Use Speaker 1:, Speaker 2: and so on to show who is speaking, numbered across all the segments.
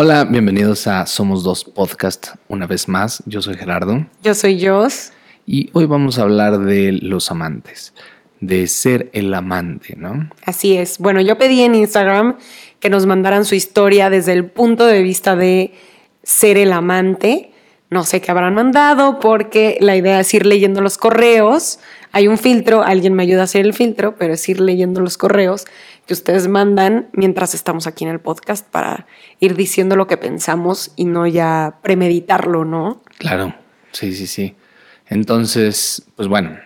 Speaker 1: Hola, bienvenidos a Somos Dos Podcast una vez más. Yo soy Gerardo
Speaker 2: Yo soy Jos.
Speaker 1: y hoy vamos a hablar de los amantes, de ser el amante, ¿no?
Speaker 2: Así es. Bueno, yo pedí en Instagram que nos mandaran su historia desde el punto de vista de ser el amante. No sé qué habrán mandado porque la idea es ir leyendo los correos. Hay un filtro, alguien me ayuda a hacer el filtro, pero es ir leyendo los correos que ustedes mandan mientras estamos aquí en el podcast para ir diciendo lo que pensamos y no ya premeditarlo, ¿no?
Speaker 1: Claro, sí, sí, sí. Entonces, pues bueno,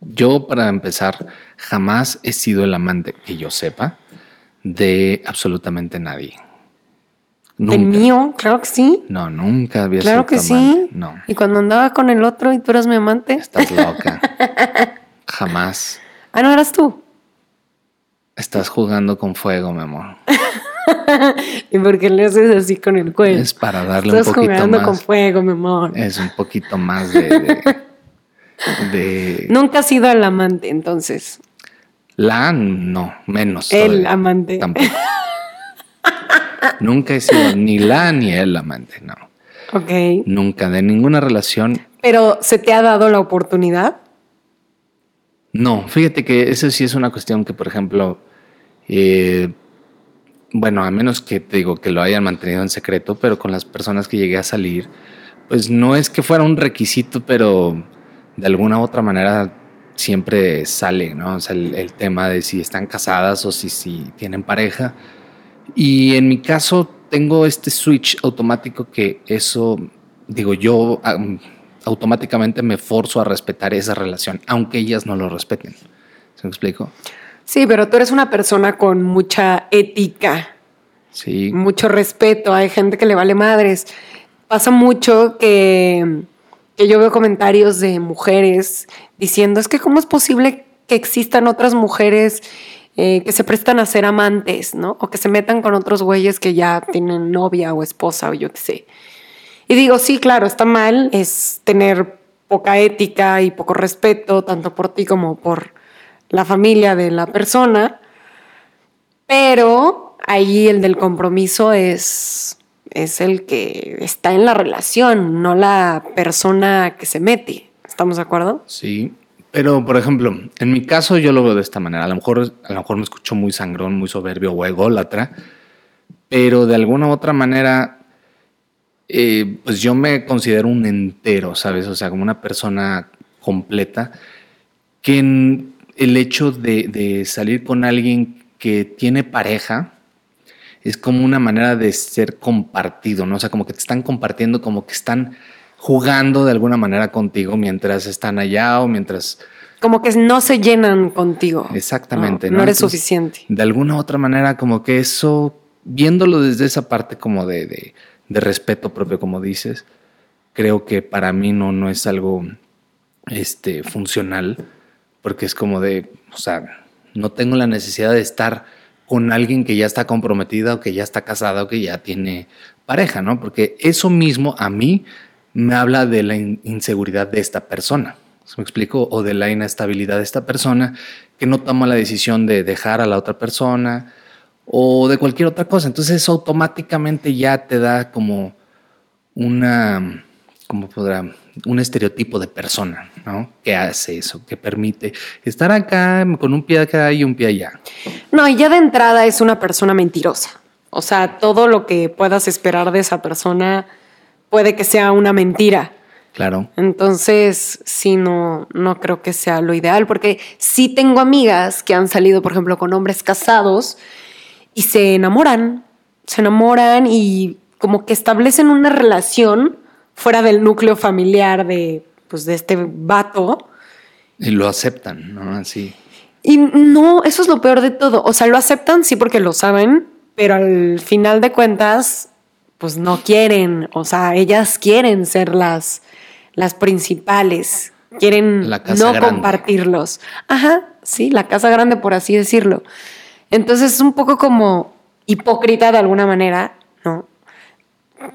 Speaker 1: yo para empezar jamás he sido el amante que yo sepa de absolutamente nadie.
Speaker 2: El mío, claro que sí.
Speaker 1: No, nunca había
Speaker 2: Claro
Speaker 1: sido
Speaker 2: que
Speaker 1: tu
Speaker 2: sí.
Speaker 1: No,
Speaker 2: Y cuando andaba con el otro y tú eras mi amante.
Speaker 1: estás loca. jamás.
Speaker 2: Ah, no eras tú.
Speaker 1: Estás jugando con fuego, mi amor.
Speaker 2: ¿Y por qué le haces así con el cuello?
Speaker 1: Es para darle
Speaker 2: Estás
Speaker 1: un poquito
Speaker 2: jugando con
Speaker 1: más.
Speaker 2: fuego, mi amor.
Speaker 1: Es un poquito más de. de, de-
Speaker 2: Nunca has sido el amante, entonces.
Speaker 1: la no, menos.
Speaker 2: El amante.
Speaker 1: Tampoco. Nunca he sido ni la ni el amante, no.
Speaker 2: Ok.
Speaker 1: Nunca, de ninguna relación.
Speaker 2: Pero ¿se te ha dado la oportunidad?
Speaker 1: No, fíjate que eso sí es una cuestión que, por ejemplo, eh, bueno, a menos que te digo que lo hayan mantenido en secreto, pero con las personas que llegué a salir, pues no es que fuera un requisito, pero de alguna u otra manera siempre sale, ¿no? O sea, el, el tema de si están casadas o si, si tienen pareja. Y en mi caso tengo este switch automático que eso, digo, yo am, automáticamente me forzo a respetar esa relación, aunque ellas no lo respeten. ¿Se me explico?
Speaker 2: Sí, pero tú eres una persona con mucha ética,
Speaker 1: Sí.
Speaker 2: mucho respeto. Hay gente que le vale madres. Pasa mucho que, que yo veo comentarios de mujeres diciendo, es que cómo es posible que existan otras mujeres eh, que se prestan a ser amantes, ¿no? O que se metan con otros güeyes que ya tienen novia o esposa o yo qué sé. Y digo, sí, claro, está mal, es tener poca ética y poco respeto, tanto por ti como por la familia de la persona, pero ahí el del compromiso es, es el que está en la relación, no la persona que se mete. ¿Estamos de acuerdo?
Speaker 1: Sí, pero por ejemplo, en mi caso yo lo veo de esta manera. A lo mejor, a lo mejor me escucho muy sangrón, muy soberbio o ególatra, pero de alguna u otra manera, eh, pues yo me considero un entero, ¿sabes? O sea, como una persona completa, que el hecho de, de salir con alguien que tiene pareja es como una manera de ser compartido, ¿no? O sea, como que te están compartiendo, como que están jugando de alguna manera contigo mientras están allá o mientras...
Speaker 2: Como que no se llenan contigo.
Speaker 1: Exactamente.
Speaker 2: No, no eres
Speaker 1: Entonces,
Speaker 2: suficiente.
Speaker 1: De alguna u otra manera, como que eso, viéndolo desde esa parte como de, de- de respeto propio, como dices, creo que para mí no, no es algo este, funcional, porque es como de, o sea, no tengo la necesidad de estar con alguien que ya está comprometida o que ya está casada o que ya tiene pareja, ¿no? Porque eso mismo a mí me habla de la in- inseguridad de esta persona. ¿Se me explico? O de la inestabilidad de esta persona que no toma la decisión de dejar a la otra persona o de cualquier otra cosa. Entonces eso automáticamente ya te da como una, ¿cómo podrá? Un estereotipo de persona, ¿no? Que hace eso, que permite estar acá con un pie acá y un pie allá.
Speaker 2: No, y ya de entrada es una persona mentirosa. O sea, todo lo que puedas esperar de esa persona puede que sea una mentira.
Speaker 1: Claro.
Speaker 2: Entonces, sí, no, no creo que sea lo ideal, porque sí tengo amigas que han salido, por ejemplo, con hombres casados y se enamoran, se enamoran y como que establecen una relación fuera del núcleo familiar de, pues, de este vato.
Speaker 1: Y lo aceptan, ¿no? Así.
Speaker 2: Y no, eso es lo peor de todo. O sea, lo aceptan, sí, porque lo saben, pero al final de cuentas, pues no quieren. O sea, ellas quieren ser las, las principales. Quieren no
Speaker 1: grande.
Speaker 2: compartirlos. Ajá, sí, la casa grande, por así decirlo. Entonces es un poco como hipócrita de alguna manera, ¿no?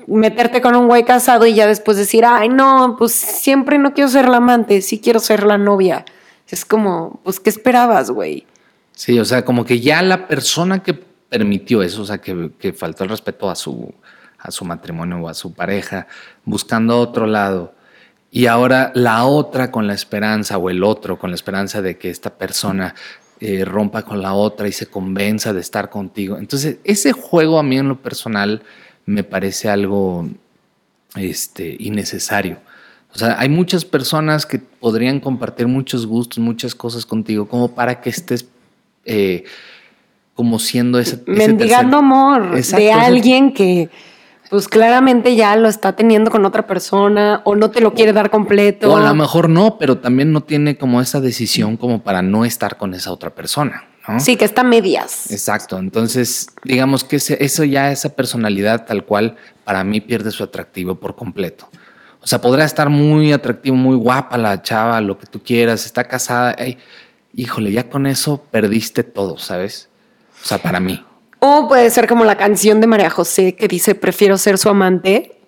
Speaker 2: Meterte con un güey casado y ya después decir, ay, no, pues siempre no quiero ser la amante, sí quiero ser la novia. Es como, pues, ¿qué esperabas, güey?
Speaker 1: Sí, o sea, como que ya la persona que permitió eso, o sea, que, que faltó el respeto a su, a su matrimonio o a su pareja, buscando otro lado. Y ahora la otra con la esperanza o el otro con la esperanza de que esta persona eh, rompa con la otra y se convenza de estar contigo. Entonces, ese juego a mí en lo personal me parece algo este, innecesario. O sea, hay muchas personas que podrían compartir muchos gustos, muchas cosas contigo, como para que estés eh, como siendo ese...
Speaker 2: Mendigando amor de alguien que pues claramente ya lo está teniendo con otra persona o no te lo quiere dar completo.
Speaker 1: O a lo mejor no, pero también no tiene como esa decisión como para no estar con esa otra persona. ¿no?
Speaker 2: Sí, que está medias.
Speaker 1: Exacto. Entonces, digamos que eso ya, esa personalidad tal cual, para mí pierde su atractivo por completo. O sea, podrá estar muy atractivo, muy guapa la chava, lo que tú quieras, está casada. híjole, ya con eso perdiste todo, ¿sabes? O sea, para mí.
Speaker 2: O puede ser como la canción de María José que dice prefiero ser su amante.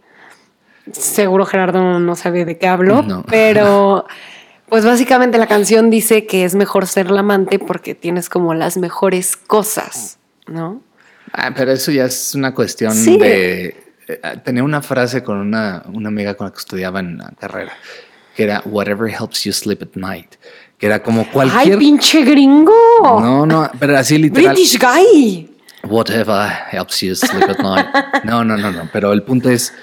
Speaker 2: Seguro Gerardo no sabe de qué hablo, pero pues básicamente la canción dice que es mejor ser la amante porque tienes como las mejores cosas, ¿no?
Speaker 1: Ah, pero eso ya es una cuestión de... Eh, tenía una frase con una, una amiga con la que estudiaba en la carrera, que era Whatever helps you sleep at night que era como cualquier.
Speaker 2: ¡Ay, pinche gringo!
Speaker 1: No, no, pero así literal.
Speaker 2: British guy.
Speaker 1: Whatever helps you sleep at night. No, no, no, no. Pero el punto es,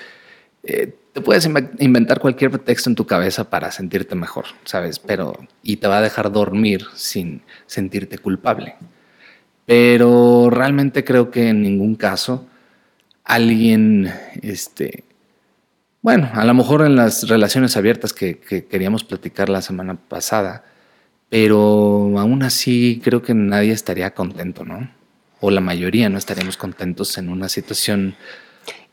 Speaker 1: eh, te puedes inventar cualquier pretexto en tu cabeza para sentirte mejor, ¿sabes? Pero, y te va a dejar dormir sin sentirte culpable. Pero realmente creo que en ningún caso alguien, este, bueno, a lo mejor en las relaciones abiertas que queríamos platicar la semana pasada, pero aún así creo que nadie estaría contento, ¿no? O la mayoría no estaríamos contentos en una situación.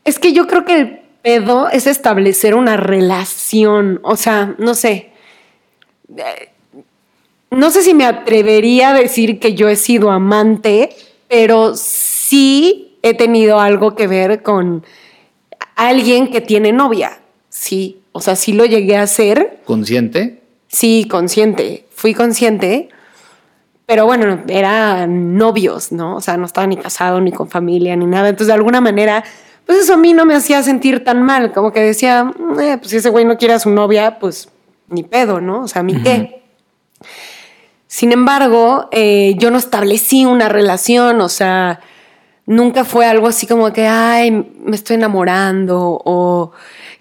Speaker 2: Es que yo creo que el pedo es establecer una relación, o sea, no sé. No sé si me atrevería a decir que yo he sido amante, pero sí he tenido algo que ver con alguien que tiene novia. Sí, o sea, sí lo llegué a hacer.
Speaker 1: ¿Consciente?
Speaker 2: Sí, consciente fui consciente, pero bueno, eran novios, ¿no? O sea, no estaba ni casado, ni con familia, ni nada. Entonces, de alguna manera, pues eso a mí no me hacía sentir tan mal, como que decía, mm, eh, pues si ese güey no quiere a su novia, pues ni pedo, ¿no? O sea, ¿mi qué? Sin embargo, eh, yo no establecí una relación, o sea, nunca fue algo así como que, ay, me estoy enamorando o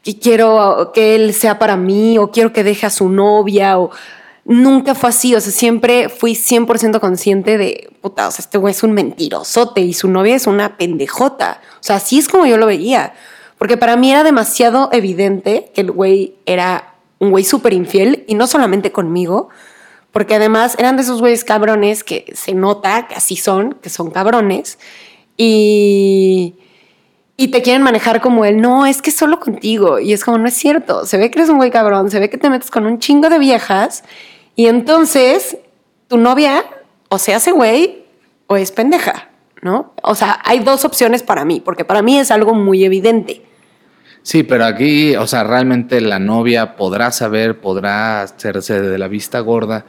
Speaker 2: que quiero que él sea para mí o quiero que deje a su novia o nunca fue así. O sea, siempre fui 100% consciente de, puta, o sea, este güey es un mentirosote y su novia es una pendejota. O sea, así es como yo lo veía. Porque para mí era demasiado evidente que el güey era un güey súper infiel y no solamente conmigo, porque además eran de esos güeyes cabrones que se nota que así son, que son cabrones y, y te quieren manejar como él, no, es que solo contigo. Y es como, no es cierto, se ve que eres un güey cabrón, se ve que te metes con un chingo de viejas y entonces tu novia o se hace güey o es pendeja, ¿no? O sea, hay dos opciones para mí, porque para mí es algo muy evidente.
Speaker 1: Sí, pero aquí, o sea, realmente la novia podrá saber, podrá hacerse de la vista gorda,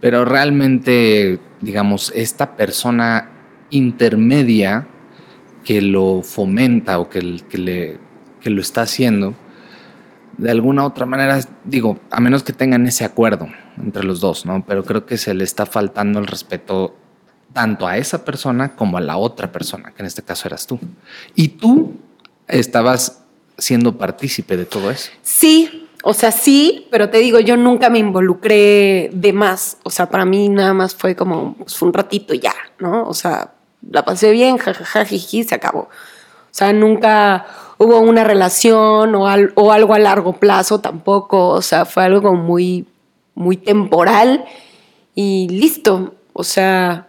Speaker 1: pero realmente, digamos, esta persona intermedia que lo fomenta o que, que, le, que lo está haciendo, de alguna otra manera, digo, a menos que tengan ese acuerdo entre los dos, ¿no? Pero creo que se le está faltando el respeto tanto a esa persona como a la otra persona, que en este caso eras tú. Y tú estabas siendo partícipe de todo eso.
Speaker 2: Sí, o sea, sí, pero te digo, yo nunca me involucré de más. O sea, para mí nada más fue como pues, un ratito ya, ¿no? O sea, la pasé bien, jajaja, se acabó. O sea, nunca hubo una relación o, o, algo a largo plazo tampoco, o sea, fue algo muy, muy temporal y listo, o sea,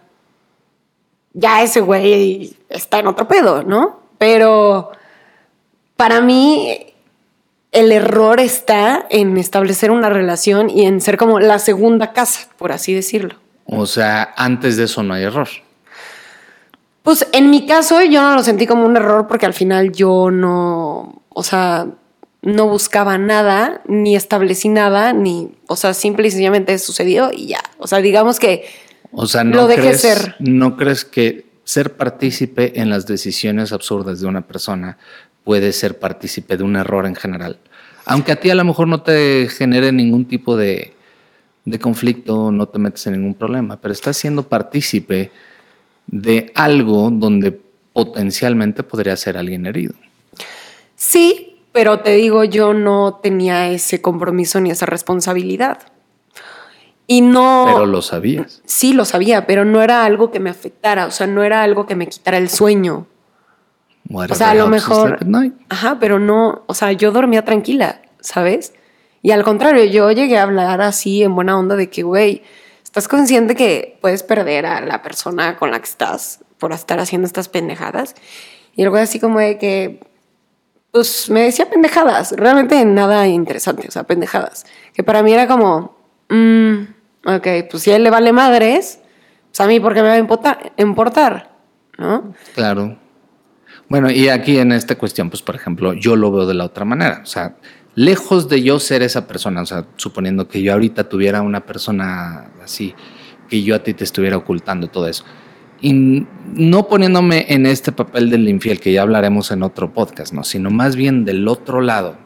Speaker 2: ya ese güey está en otro pedo, ¿no? Pero para mí el error está en establecer una relación y en ser como la segunda casa, por así decirlo.
Speaker 1: O sea, antes de eso no hay error.
Speaker 2: Pues en mi caso yo no lo sentí como un error porque al final yo no, o sea, no buscaba nada, ni establecí nada, ni, o sea, simple y sencillamente sucedió y ya. O sea, digamos que
Speaker 1: o sea, no lo dejé ser. ¿No crees que ser partícipe en las decisiones absurdas de una persona puede ser partícipe de un error en general. Aunque a ti a lo mejor no te genere ningún tipo de, de conflicto, no te metes en ningún problema, pero estás siendo partícipe de algo donde potencialmente podría ser alguien herido.
Speaker 2: Sí, pero te digo, yo no tenía ese compromiso ni esa responsabilidad. Y no.
Speaker 1: Pero lo sabías.
Speaker 2: Sí, lo sabía, pero no era algo que me afectara, o sea, no era algo que me quitara el sueño. o sea, a lo mejor. Ajá, pero no, o sea, yo dormía tranquila, ¿sabes? Y al contrario, yo llegué a hablar así en buena onda de que, güey, estás consciente que puedes perder a la persona con la que estás por estar haciendo estas pendejadas. Y luego así como de que, pues me decía pendejadas, realmente nada interesante, o sea, pendejadas. Que para mí era como, mmm, ok, pues si a él le vale madres, pues a mí, ¿por qué me va a importar? ¿No?
Speaker 1: Claro. Bueno, y aquí en esta cuestión, pues por ejemplo, yo lo veo de la otra manera. O sea, lejos de yo ser esa persona, o sea, suponiendo que yo ahorita tuviera una persona así, que yo a ti te estuviera ocultando todo eso. Y no poniéndome en este papel del infiel, que ya hablaremos en otro podcast, ¿no? Sino más bien del otro lado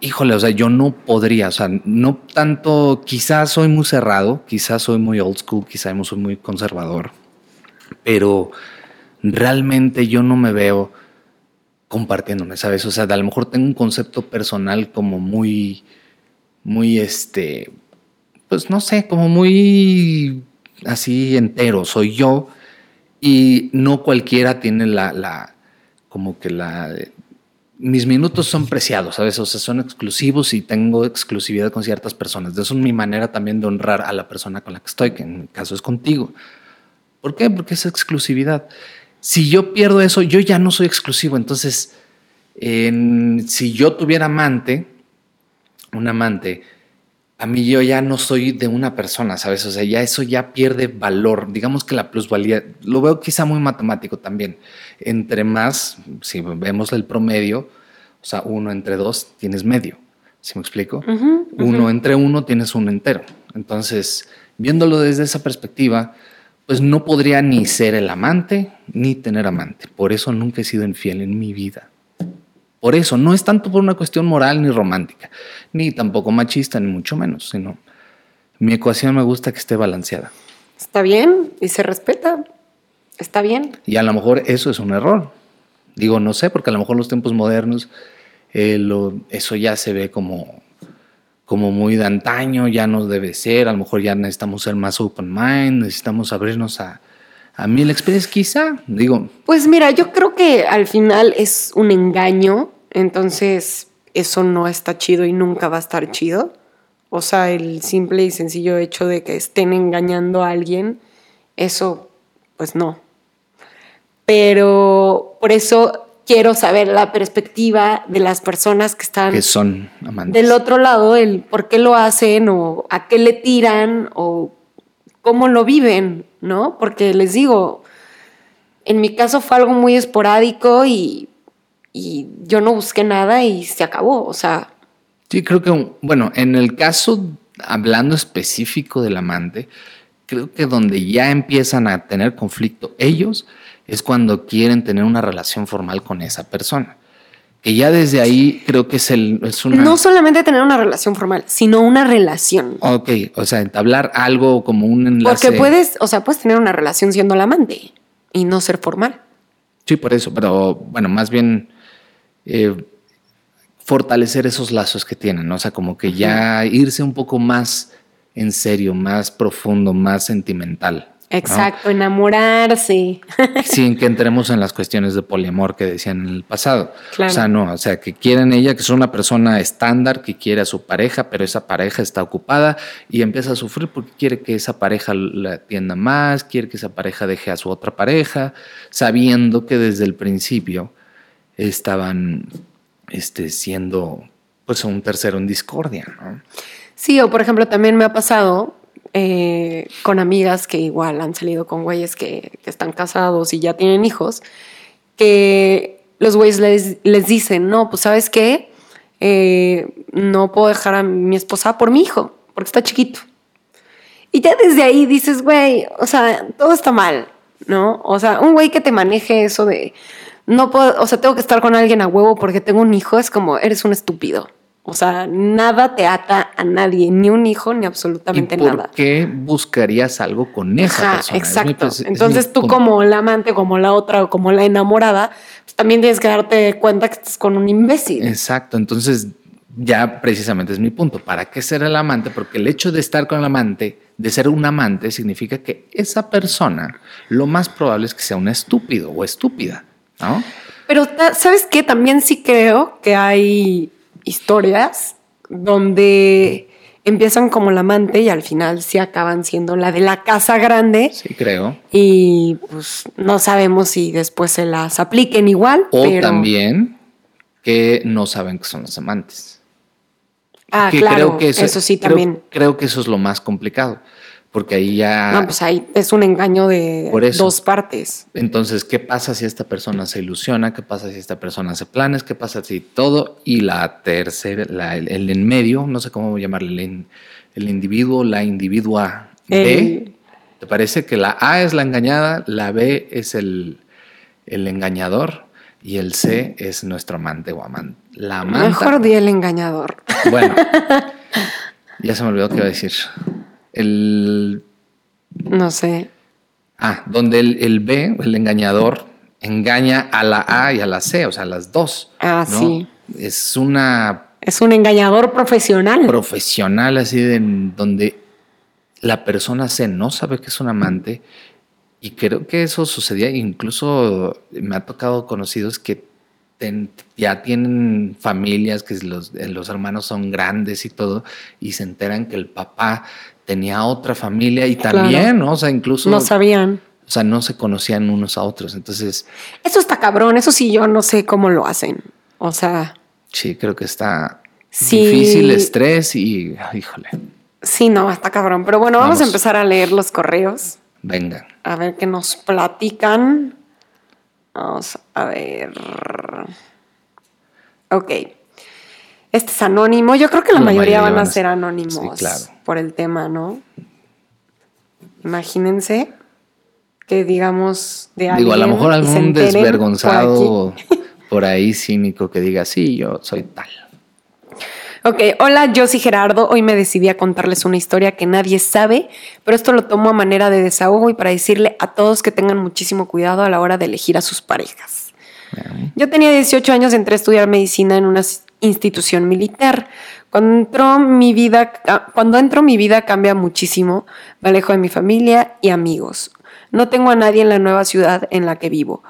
Speaker 1: híjole, o sea, yo no podría, o sea, no tanto, quizás soy muy cerrado, quizás soy muy old school, quizás soy muy conservador, pero realmente yo no me veo compartiéndome, ¿sabes? O sea, a lo mejor tengo un concepto personal como muy, muy, este, pues no sé, como muy así entero, soy yo y no cualquiera tiene la, la como que la mis minutos son preciados, veces, o sea, son exclusivos y tengo exclusividad con ciertas personas. Eso es mi manera también de honrar a la persona con la que estoy, que en mi caso es contigo. ¿Por qué? Porque es exclusividad. Si yo pierdo eso, yo ya no soy exclusivo. Entonces, si yo tuviera amante, un amante, a mí yo ya no soy de una persona, ¿sabes? O sea, ya eso ya pierde valor. Digamos que la plusvalía, lo veo quizá muy matemático también. Entre más, si vemos el promedio, o sea, uno entre dos tienes medio. ¿Sí me explico? Uno entre uno tienes uno entero. Entonces, viéndolo desde esa perspectiva, pues no podría ni ser el amante ni tener amante. Por eso nunca he sido infiel en mi vida. Por eso, no es tanto por una cuestión moral ni romántica, ni tampoco machista, ni mucho menos, sino mi ecuación me gusta que esté balanceada.
Speaker 2: Está bien y se respeta. Está bien.
Speaker 1: Y a lo mejor eso es un error. Digo, no sé, porque a lo mejor los tiempos modernos eh, eso ya se ve como, como muy de antaño, ya no debe ser, a lo mejor ya necesitamos ser más open mind, necesitamos abrirnos a, a mí la experiencia quizá, digo.
Speaker 2: Pues mira, yo creo que al final es un engaño, entonces eso no está chido y nunca va a estar chido. O sea, el simple y sencillo hecho de que estén engañando a alguien, eso, pues no. Pero por eso quiero saber la perspectiva de las personas que están
Speaker 1: que son amantes.
Speaker 2: del otro lado, el por qué lo hacen o a qué le tiran o cómo lo viven, ¿no? Porque les digo, en mi caso fue algo muy esporádico y, yo no busqué nada y se acabó, o sea.
Speaker 1: Sí, creo que, bueno, en el caso, hablando específico del amante, creo que donde ya empiezan a tener conflicto ellos es cuando quieren tener una relación formal con esa persona que ya desde ahí creo que es, el, es una...
Speaker 2: No solamente tener una relación formal, sino una relación.
Speaker 1: Ok, o sea, entablar algo como un enlace.
Speaker 2: Porque puedes, o sea, puedes tener una relación siendo la amante y no ser formal.
Speaker 1: Sí, por eso, pero bueno, más bien eh, fortalecer esos lazos que tienen, ¿no? O sea, como que ya irse un poco más en serio, más profundo, más sentimental.
Speaker 2: Exacto, enamorarse.
Speaker 1: Sin que entremos en las cuestiones de poliamor que decían en el pasado. O sea, no, o sea, que quieren ella, que es una persona estándar, que quiere a su pareja, pero esa pareja está ocupada y empieza a sufrir porque quiere que esa pareja la atienda más, quiere que esa pareja deje a su otra pareja, sabiendo que desde el principio estaban este, siendo pues un tercero en discordia. ¿no?
Speaker 2: Sí, o por ejemplo, también me ha pasado eh, con amigas que igual han salido con güeyes que, están casados y ya tienen hijos, que los güeyes les, dicen, no, pues sabes qué, eh, no puedo dejar a mi esposa por mi hijo, porque está chiquito. Y ya desde ahí dices, güey, o sea, todo está mal, ¿no? O sea, un güey que te maneje eso de, no puedo, o sea, tengo que estar con alguien a huevo porque tengo un hijo, es como, eres un estúpido. O sea, nada te ata a nadie, ni un hijo, ni absolutamente
Speaker 1: ¿Y por
Speaker 2: nada.
Speaker 1: qué buscarías algo con esa
Speaker 2: Ajá,
Speaker 1: persona? Es
Speaker 2: exacto.
Speaker 1: es
Speaker 2: Entonces tú como la amante, como la otra o como la enamorada, pues también tienes que darte cuenta que estás con un imbécil.
Speaker 1: Exacto, entonces ya precisamente es mi punto. ¿Para qué ser el amante? Porque el hecho de estar con el amante, de ser un amante, significa que esa persona lo más probable es que sea un estúpido o estúpida, ¿no?
Speaker 2: Pero ¿sabes qué? También sí creo que hay historias donde empiezan como la amante y al final sí acaban siendo la de la casa grande
Speaker 1: Sí, creo.
Speaker 2: y pues no sabemos si después se las apliquen igual.
Speaker 1: O
Speaker 2: pero...
Speaker 1: también que no saben que son los amantes.
Speaker 2: Ah,
Speaker 1: Que
Speaker 2: claro, eso,
Speaker 1: eso,
Speaker 2: sí
Speaker 1: creo-
Speaker 2: también.
Speaker 1: Creo que eso es lo más complicado, porque ahí ya...
Speaker 2: No, pues ahí es un engaño de
Speaker 1: Por eso.
Speaker 2: dos partes.
Speaker 1: Entonces, ¿qué pasa si esta persona se ilusiona? ¿Qué pasa si esta persona hace planes? ¿Qué pasa si todo? Y la tercera, la- el, el en medio, no sé cómo llamarle, el, el individuo, la individua B.
Speaker 2: El-
Speaker 1: ¿Te parece que la A es la engañada, la B es el, el engañador y el C es nuestro amante o amante? La amante.
Speaker 2: Mejor di el engañador.
Speaker 1: Bueno, ya se me olvidó qué iba a decir. El
Speaker 2: No sé.
Speaker 1: Ah, donde el, el B, el engañador, engaña a la A y a la C, o sea, a las dos.
Speaker 2: Ah,
Speaker 1: ¿no?
Speaker 2: sí.
Speaker 1: Es una
Speaker 2: Es un engañador profesional.
Speaker 1: profesional así de donde la persona C no sabe que es un amante y creo que eso sucedía, incluso me ha tocado conocidos que ten- ya tienen familias, que los, los hermanos son grandes y todo, y se enteran que el papá tenía otra familia y
Speaker 2: Claro.
Speaker 1: también, ¿no? O sea, incluso...
Speaker 2: no sabían.
Speaker 1: O sea, no se conocían unos a otros. Entonces,
Speaker 2: Eso está cabrón. Eso sí, yo no sé cómo lo hacen. O sea,
Speaker 1: sí, creo que está
Speaker 2: Sí.
Speaker 1: difícil, estrés y, híjole,
Speaker 2: sí, no, está cabrón. Pero bueno, vamos, a
Speaker 1: Vamos.
Speaker 2: empezar a leer los correos.
Speaker 1: venga.
Speaker 2: A ver qué nos platican. Vamos a ver. Ok. Este es anónimo. Yo creo que la,
Speaker 1: La
Speaker 2: mayoría,
Speaker 1: mayoría
Speaker 2: van a ser anónimos
Speaker 1: sí, claro.
Speaker 2: por el tema, ¿no? Imagínense que digamos de
Speaker 1: Digo, a lo
Speaker 2: alguien
Speaker 1: mejor algún
Speaker 2: enteren por
Speaker 1: desvergonzado por, ahí cínico que diga, sí, yo soy tal.
Speaker 2: Ok, hola, yo soy Gerardo. Hoy me decidí a contarles una historia que nadie sabe, pero esto lo tomo a manera de desahogo y para decirle a todos que tengan muchísimo cuidado a la hora de elegir a sus parejas. Yo tenía 18 años, entré a estudiar medicina en una institución militar. Cuando entró mi vida, cuando entro mi vida cambia muchísimo. Me alejo de mi familia y amigos. No tengo a nadie en la nueva ciudad en la que vivo.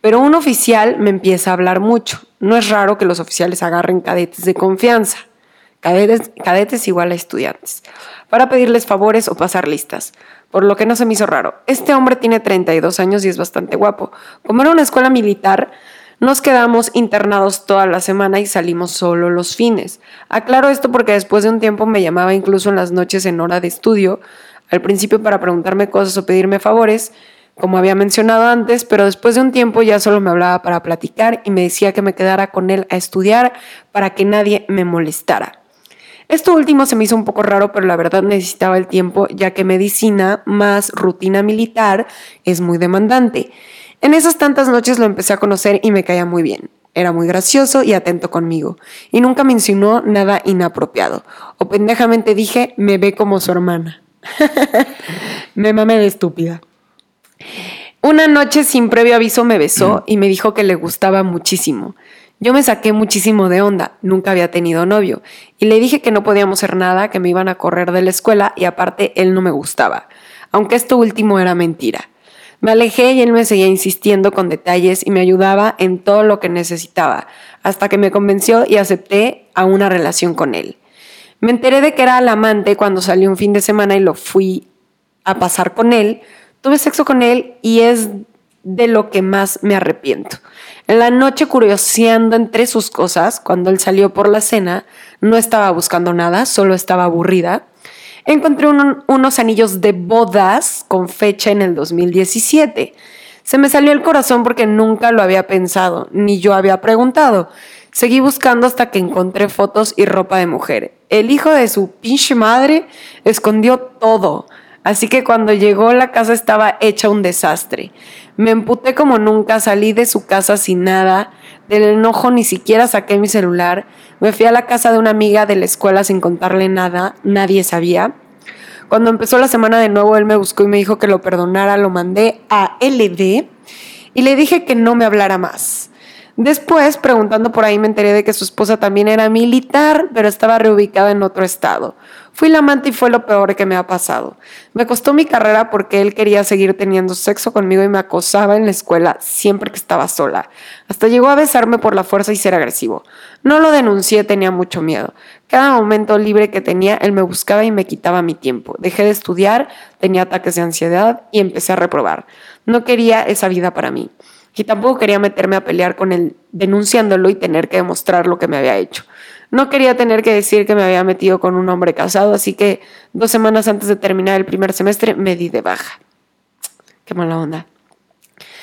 Speaker 2: Pero un oficial me empieza a hablar mucho. No es raro que los oficiales agarren cadetes de confianza. Cadetes, cadetes igual a estudiantes. Para pedirles favores o pasar listas. Por lo que no se me hizo raro. Este hombre tiene 32 años y es bastante guapo. Como era una escuela militar, nos quedamos internados toda la semana y salimos solo los fines. Aclaro esto porque después de un tiempo me llamaba incluso en las noches en hora de estudio, al principio para preguntarme cosas o pedirme favores, como había mencionado antes, pero después de un tiempo ya solo me hablaba para platicar y me decía que me quedara con él a estudiar para que nadie me molestara. Esto último se me hizo un poco raro, pero la verdad necesitaba el tiempo, ya que medicina más rutina militar es muy demandante. En esas tantas noches lo empecé a conocer y me caía muy bien. Era muy gracioso y atento conmigo, y nunca me insinuó nada inapropiado. O pendejamente dije, me ve como su hermana. me mamé de estúpida. Una noche sin previo aviso me besó y me dijo que le gustaba muchísimo. Yo me saqué muchísimo de onda, nunca había tenido novio, y le dije que no podíamos hacer nada, que me iban a correr de la escuela y aparte él no me gustaba, aunque esto último era mentira. Me alejé y él me seguía insistiendo con detalles y me ayudaba en todo lo que necesitaba, hasta que me convenció y acepté a una relación con él. Me enteré de que era el amante cuando salí un fin de semana y lo fui a pasar con él. Tuve sexo con él y es de lo que más me arrepiento. En la noche curioseando entre sus cosas, cuando él salió por la cena, no estaba buscando nada, solo estaba aburrida. Encontré un- unos anillos de bodas con fecha en el 2017. Se me salió el corazón porque nunca lo había pensado, ni yo había preguntado. Seguí buscando hasta que encontré fotos y ropa de mujer. El hijo de su pinche madre escondió todo. Así que cuando llegó la casa estaba hecha un desastre. Me emputé como nunca, salí de su casa sin nada, del enojo ni siquiera saqué mi celular, me fui a la casa de una amiga de la escuela sin contarle nada, nadie sabía. Cuando empezó la semana de nuevo, él me buscó y me dijo que lo perdonara, lo mandé a LD y le dije que no me hablara más. Después, preguntando por ahí, me enteré de que su esposa también era militar, pero estaba reubicada en otro estado. Fui la amante y fue lo peor que me ha pasado. Me costó mi carrera porque él quería seguir teniendo sexo conmigo y me acosaba en la escuela siempre que estaba sola. Hasta llegó a besarme por la fuerza y ser agresivo. No lo denuncié, tenía mucho miedo. Cada momento libre que tenía, él me buscaba y me quitaba mi tiempo. Dejé de estudiar, tenía ataques de ansiedad y empecé a reprobar. No quería esa vida para mí. Y tampoco quería meterme a pelear con él denunciándolo y tener que demostrar lo que me había hecho. No quería tener que decir que me había metido con un hombre casado, así que dos semanas antes de terminar el primer semestre me di de baja. Qué mala onda.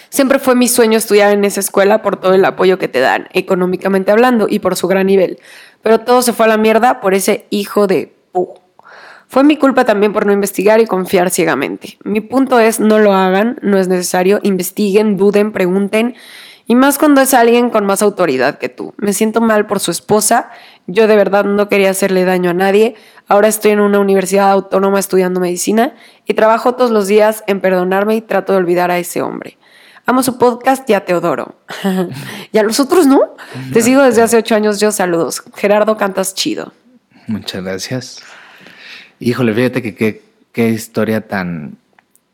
Speaker 2: Siempre fue mi sueño estudiar en esa escuela por todo el apoyo que te dan, económicamente hablando, y por su gran nivel. Pero todo se fue a la mierda por ese hijo de pu. Fue mi culpa también por no investigar y confiar ciegamente. Mi punto es, no lo hagan, no es necesario, investiguen, duden, pregunten, y más cuando es alguien con más autoridad que tú. Me siento mal por su esposa, yo de verdad no quería hacerle daño a nadie, ahora estoy en una universidad autónoma estudiando medicina y trabajo todos los días en perdonarme y trato de olvidar a ese hombre. Amo su podcast y a Teodoro. y a los otros no. Te sigo desde hace ocho años. Yo saludos. Gerardo, cantas chido.
Speaker 1: Muchas gracias. Híjole, fíjate que qué, historia tan,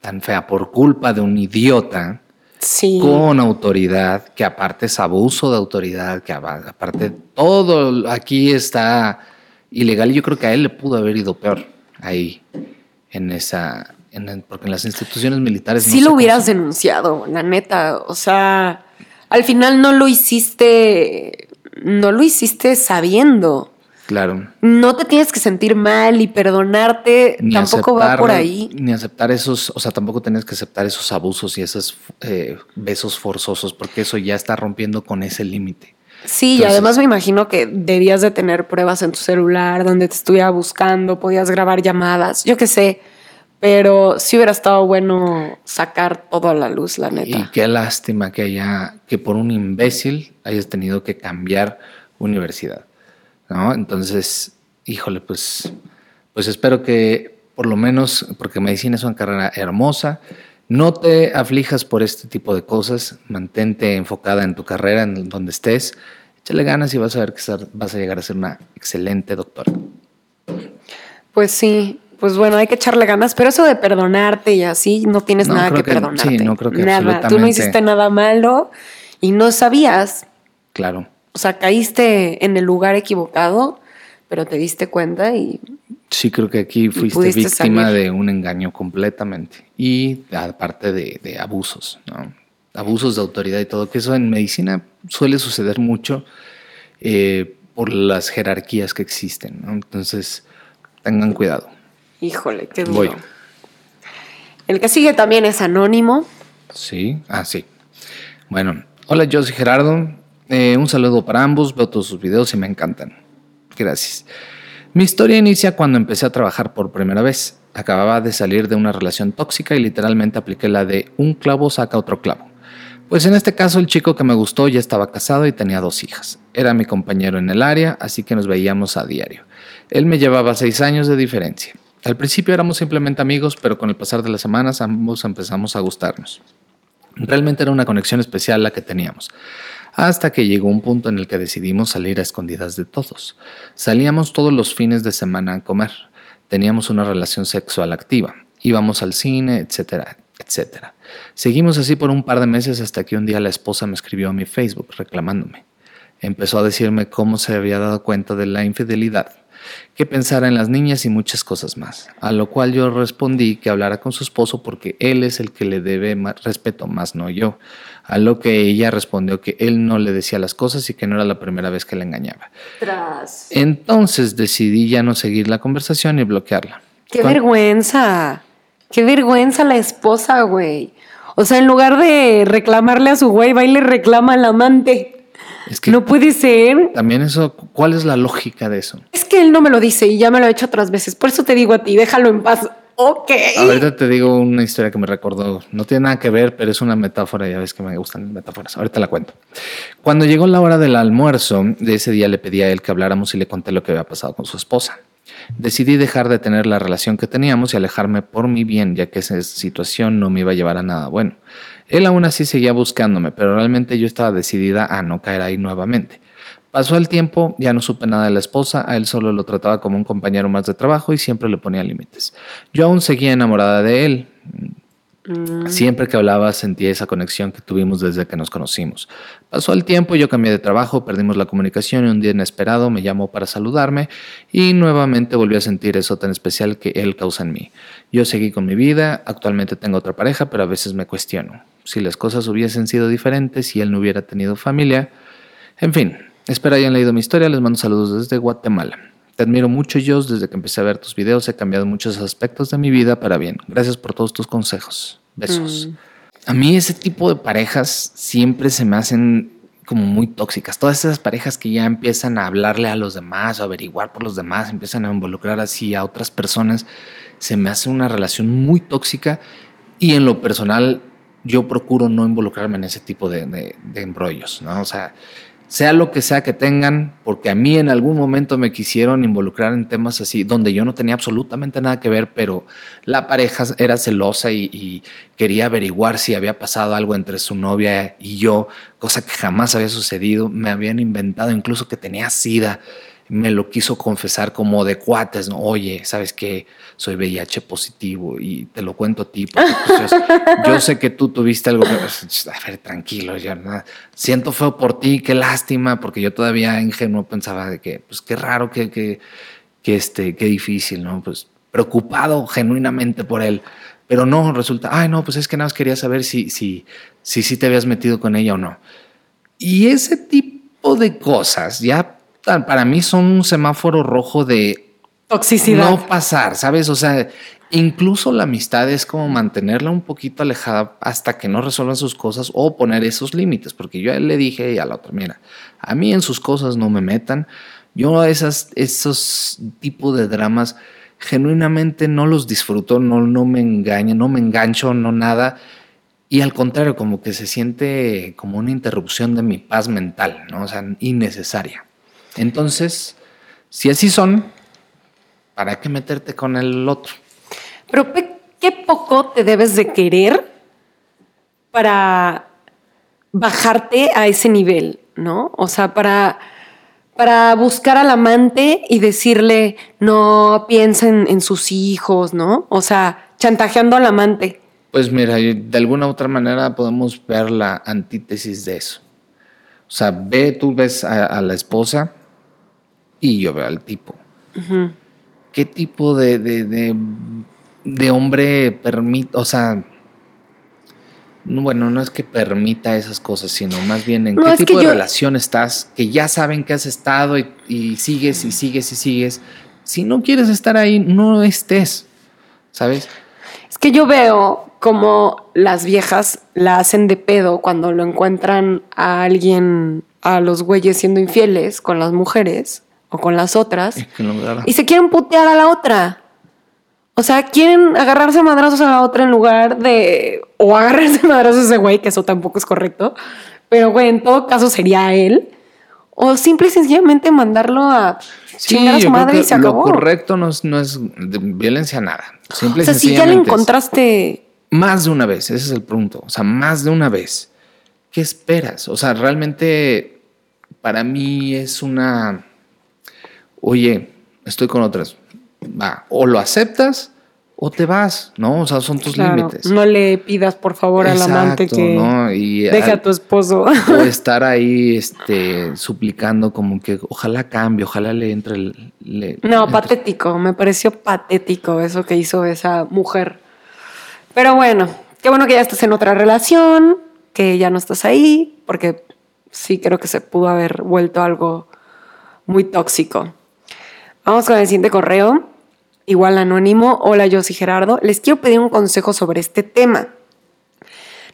Speaker 1: tan fea por culpa de un idiota
Speaker 2: sí.
Speaker 1: con autoridad, que aparte es abuso de autoridad, que aparte todo aquí está ilegal. Y yo creo que a él le pudo haber ido peor ahí, en esa, porque en las instituciones militares.
Speaker 2: Sí lo hubieras denunciado, la neta. O sea, al final no lo hiciste, no lo hiciste sabiendo.
Speaker 1: Claro.
Speaker 2: No te tienes que sentir mal y perdonarte, tampoco va por ahí.
Speaker 1: Ni aceptar esos, o sea, tampoco tienes que aceptar esos abusos y esos eh, besos forzosos, porque eso ya está rompiendo con ese límite.
Speaker 2: Sí, y además me imagino que debías de tener pruebas en tu celular donde te estuviera buscando, podías grabar llamadas, yo qué sé. Pero sí hubiera estado bueno sacar todo a la luz, la neta.
Speaker 1: Y qué lástima que haya, que por un imbécil hayas tenido que cambiar universidad. ¿No? Entonces, híjole, pues, pues espero que por lo menos, porque medicina es una carrera hermosa, no te aflijas por este tipo de cosas, mantente enfocada en tu carrera, en donde estés, échale ganas y vas a ver que vas a llegar a ser una excelente doctora.
Speaker 2: Pues sí, pues bueno, hay que echarle ganas, pero eso de perdonarte y así, no tienes nada que, perdonarte. Sí, no creo que nada. Tú no hiciste nada malo y no sabías.
Speaker 1: Claro
Speaker 2: o sea, caíste en el lugar equivocado, pero te diste cuenta y...
Speaker 1: Sí, creo que aquí fuiste víctima de un engaño completamente. Y aparte de, abusos, ¿no? Abusos de autoridad y todo, que eso en medicina suele suceder mucho eh, por las jerarquías que existen, ¿no? Entonces, tengan cuidado.
Speaker 2: Híjole, qué duro. Voy. El que sigue también es anónimo.
Speaker 1: Sí, ah, sí. Bueno, hola, yo soy Gerardo. Eh, un saludo para ambos, veo todos sus videos y me encantan. Gracias. Mi historia inicia cuando empecé a trabajar por primera vez. Acababa de salir de una relación tóxica y literalmente apliqué la de un clavo saca otro clavo. Pues en este caso el chico que me gustó ya estaba casado y tenía dos hijas. Era mi compañero en el área, así que nos veíamos a diario. Él me llevaba seis años de diferencia. Al principio éramos simplemente amigos, pero con el pasar de las semanas ambos empezamos a gustarnos. Realmente era una conexión especial la que teníamos hasta que llegó un punto en el que decidimos salir a escondidas de todos. Salíamos todos los fines de semana a comer, teníamos una relación sexual activa, íbamos al cine, etcétera, etcétera. Seguimos así por un par de meses hasta que un día la esposa me escribió a mi Facebook reclamándome. Empezó a decirme cómo se había dado cuenta de la infidelidad que pensara en las niñas y muchas cosas más. A lo cual yo respondí que hablara con su esposo porque él es el que le debe respeto, más no yo. A lo que ella respondió que él no le decía las cosas y que no era la primera vez que la engañaba. Entonces decidí ya no seguir la conversación y bloquearla.
Speaker 2: ¡Qué vergüenza! ¡Qué vergüenza la esposa, güey! O sea, en lugar de reclamarle a su güey, va y le reclama al amante no puede ser.
Speaker 1: También eso, ¿cuál es la lógica de eso?
Speaker 2: Es que él no me lo dice y ya me lo ha hecho otras veces. Por eso te digo a ti, déjalo en paz. Ok.
Speaker 1: Ahorita te digo una historia que me recordó. No tiene nada que ver, pero es una metáfora. Ya ves que me gustan las metáforas. Ahorita la cuento. Cuando llegó la hora del almuerzo de ese día, le pedí a él que habláramos y le conté lo que había pasado con su esposa. Decidí dejar de tener la relación que teníamos y alejarme por mi bien, ya que esa situación no me iba a llevar a nada bueno. Él aún así seguía buscándome, pero realmente yo estaba decidida a no caer ahí nuevamente. Pasó el tiempo, ya no supe nada de la esposa, a él solo lo trataba como un compañero más de trabajo y siempre le ponía límites. Yo aún seguía enamorada de él.
Speaker 2: Mm.
Speaker 1: Siempre que hablaba sentía esa conexión que tuvimos desde que nos conocimos. Pasó el tiempo, yo cambié de trabajo, perdimos la comunicación y un día inesperado me llamó para saludarme y nuevamente volví a sentir eso tan especial que él causa en mí. Yo seguí con mi vida, actualmente tengo otra pareja, pero a veces me cuestiono. Si las cosas hubiesen sido diferentes, si él no hubiera tenido familia, en fin, Espero hayan leído mi historia. Les mando saludos desde Guatemala. Te admiro mucho, Jos. Desde que empecé a ver tus videos he cambiado muchos aspectos de mi vida para bien. Gracias por todos tus consejos. Besos.
Speaker 2: Mm.
Speaker 1: A mí ese tipo de parejas siempre se me hacen como muy tóxicas. Todas esas parejas que ya empiezan a hablarle a los demás o averiguar por los demás, empiezan a involucrar así a otras personas, se me hace una relación muy tóxica y en lo personal yo procuro no involucrarme en ese tipo de, de, embrollos, ¿no? O sea, sea lo que sea que tengan, porque a mí en algún momento me quisieron involucrar en temas así, donde yo no tenía absolutamente nada que ver, pero la pareja era celosa y, y, quería averiguar si había pasado algo entre su novia y yo, cosa que jamás había sucedido, me habían inventado incluso que tenía sida me lo quiso confesar como de cuates, ¿no? Oye, ¿sabes qué? Soy VIH positivo y te lo cuento a ti. Pues, yo, sé que tú tuviste algo que... A ver, tranquilo, ya nada. Siento feo por ti, qué lástima, porque yo todavía ingenuo pensaba de que, pues qué raro, que, que, que este, qué difícil, ¿no? Pues preocupado genuinamente por él. Pero no, resulta, ay, no, pues es que nada más quería saber si, si, si, si te habías metido con ella o no. Y ese tipo de cosas ya para mí son un semáforo rojo de
Speaker 2: toxicidad.
Speaker 1: No pasar, ¿sabes? O sea, incluso la amistad es como mantenerla un poquito alejada hasta que no resuelvan sus cosas o poner esos límites, porque yo a él le dije y a la otra, mira, a mí en sus cosas no me metan. Yo esas, esos tipos de dramas genuinamente no los disfruto, no, no me engaño, no me engancho, no nada. Y al contrario, como que se siente como una interrupción de mi paz mental, ¿no? O sea, innecesaria. Entonces, si así son, ¿para qué meterte con el otro?
Speaker 2: Pero qué poco te debes de querer para bajarte a ese nivel, ¿no? O sea, para, para buscar al amante y decirle, no piensen en sus hijos, ¿no? O sea, chantajeando al amante.
Speaker 1: Pues mira, de alguna u otra manera podemos ver la antítesis de eso. O sea, ve, tú ves a, a la esposa y yo veo al tipo.
Speaker 2: Uh -huh.
Speaker 1: ¿Qué tipo de, de, de, de hombre permite, o sea, bueno, no es que permita esas cosas, sino más bien en
Speaker 2: No,
Speaker 1: qué tipo de
Speaker 2: yo-
Speaker 1: relación estás, que ya saben que has estado y, y sigues y sigues y sigues. Si no quieres estar ahí, no estés, ¿sabes?
Speaker 2: Es que yo veo como las viejas la hacen de pedo cuando lo encuentran a alguien, a los güeyes siendo infieles con las mujeres o con las otras y se quieren putear a la otra. O sea, quieren agarrarse a madrazos a la otra en lugar de. O agarrarse a madrazos a ese güey, que eso tampoco es correcto. Pero, güey, en todo caso sería él. O simple y sencillamente mandarlo a chingar a su madre y se
Speaker 1: lo
Speaker 2: acabó.
Speaker 1: correcto no es, no es violencia nada. Simple
Speaker 2: O
Speaker 1: y
Speaker 2: sea, si ya le encontraste.
Speaker 1: Más de una vez, ese es el punto. O sea, más de una vez. ¿Qué esperas? O sea, realmente para mí es una. Oye, estoy con otras. Va, o lo aceptas o te vas, ¿no? O sea, son tus
Speaker 2: Claro,
Speaker 1: límites.
Speaker 2: no le pidas, por favor, al amante
Speaker 1: Exacto,
Speaker 2: que
Speaker 1: ¿no? Y
Speaker 2: deje
Speaker 1: al-
Speaker 2: a tu esposo.
Speaker 1: o estar ahí este, suplicando como que ojalá cambie, ojalá le entre el... le-
Speaker 2: No, patético, me pareció patético eso que hizo esa mujer. Pero bueno, qué bueno que ya estás en otra relación, que ya no estás ahí, porque sí creo que se pudo haber vuelto algo muy tóxico. Vamos con el siguiente correo, igual anónimo. Hola, yo soy Gerardo. Les quiero pedir un consejo sobre este tema.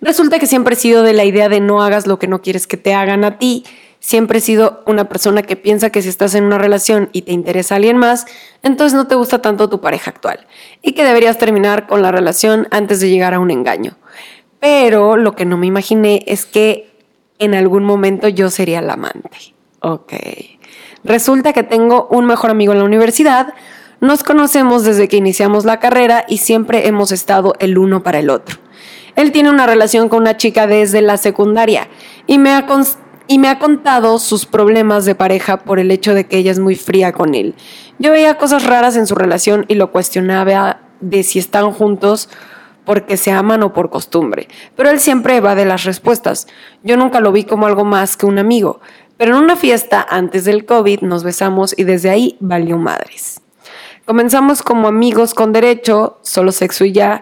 Speaker 2: Resulta que siempre he sido de la idea de no hagas lo que no quieres que te hagan a ti. Siempre he sido una persona que piensa que si estás en una relación y te interesa alguien más, entonces no te gusta tanto tu pareja actual y que deberías terminar con la relación antes de llegar a un engaño. Pero lo que no me imaginé es que en algún momento yo sería la amante. Ok. Resulta que tengo un mejor amigo en la universidad, nos conocemos desde que iniciamos la carrera y siempre hemos estado el uno para el otro. Él tiene una relación con una chica desde la secundaria y me ha y me ha contado sus problemas de pareja por el hecho de que ella es muy fría con él. Yo veía cosas raras en su relación y lo cuestionaba de si están juntos porque se aman o por costumbre, pero él siempre va de las respuestas. Yo nunca lo vi como algo más que un amigo, pero en una fiesta antes del COVID nos besamos y desde ahí valió madres. Comenzamos como amigos con derecho, solo sexo y ya,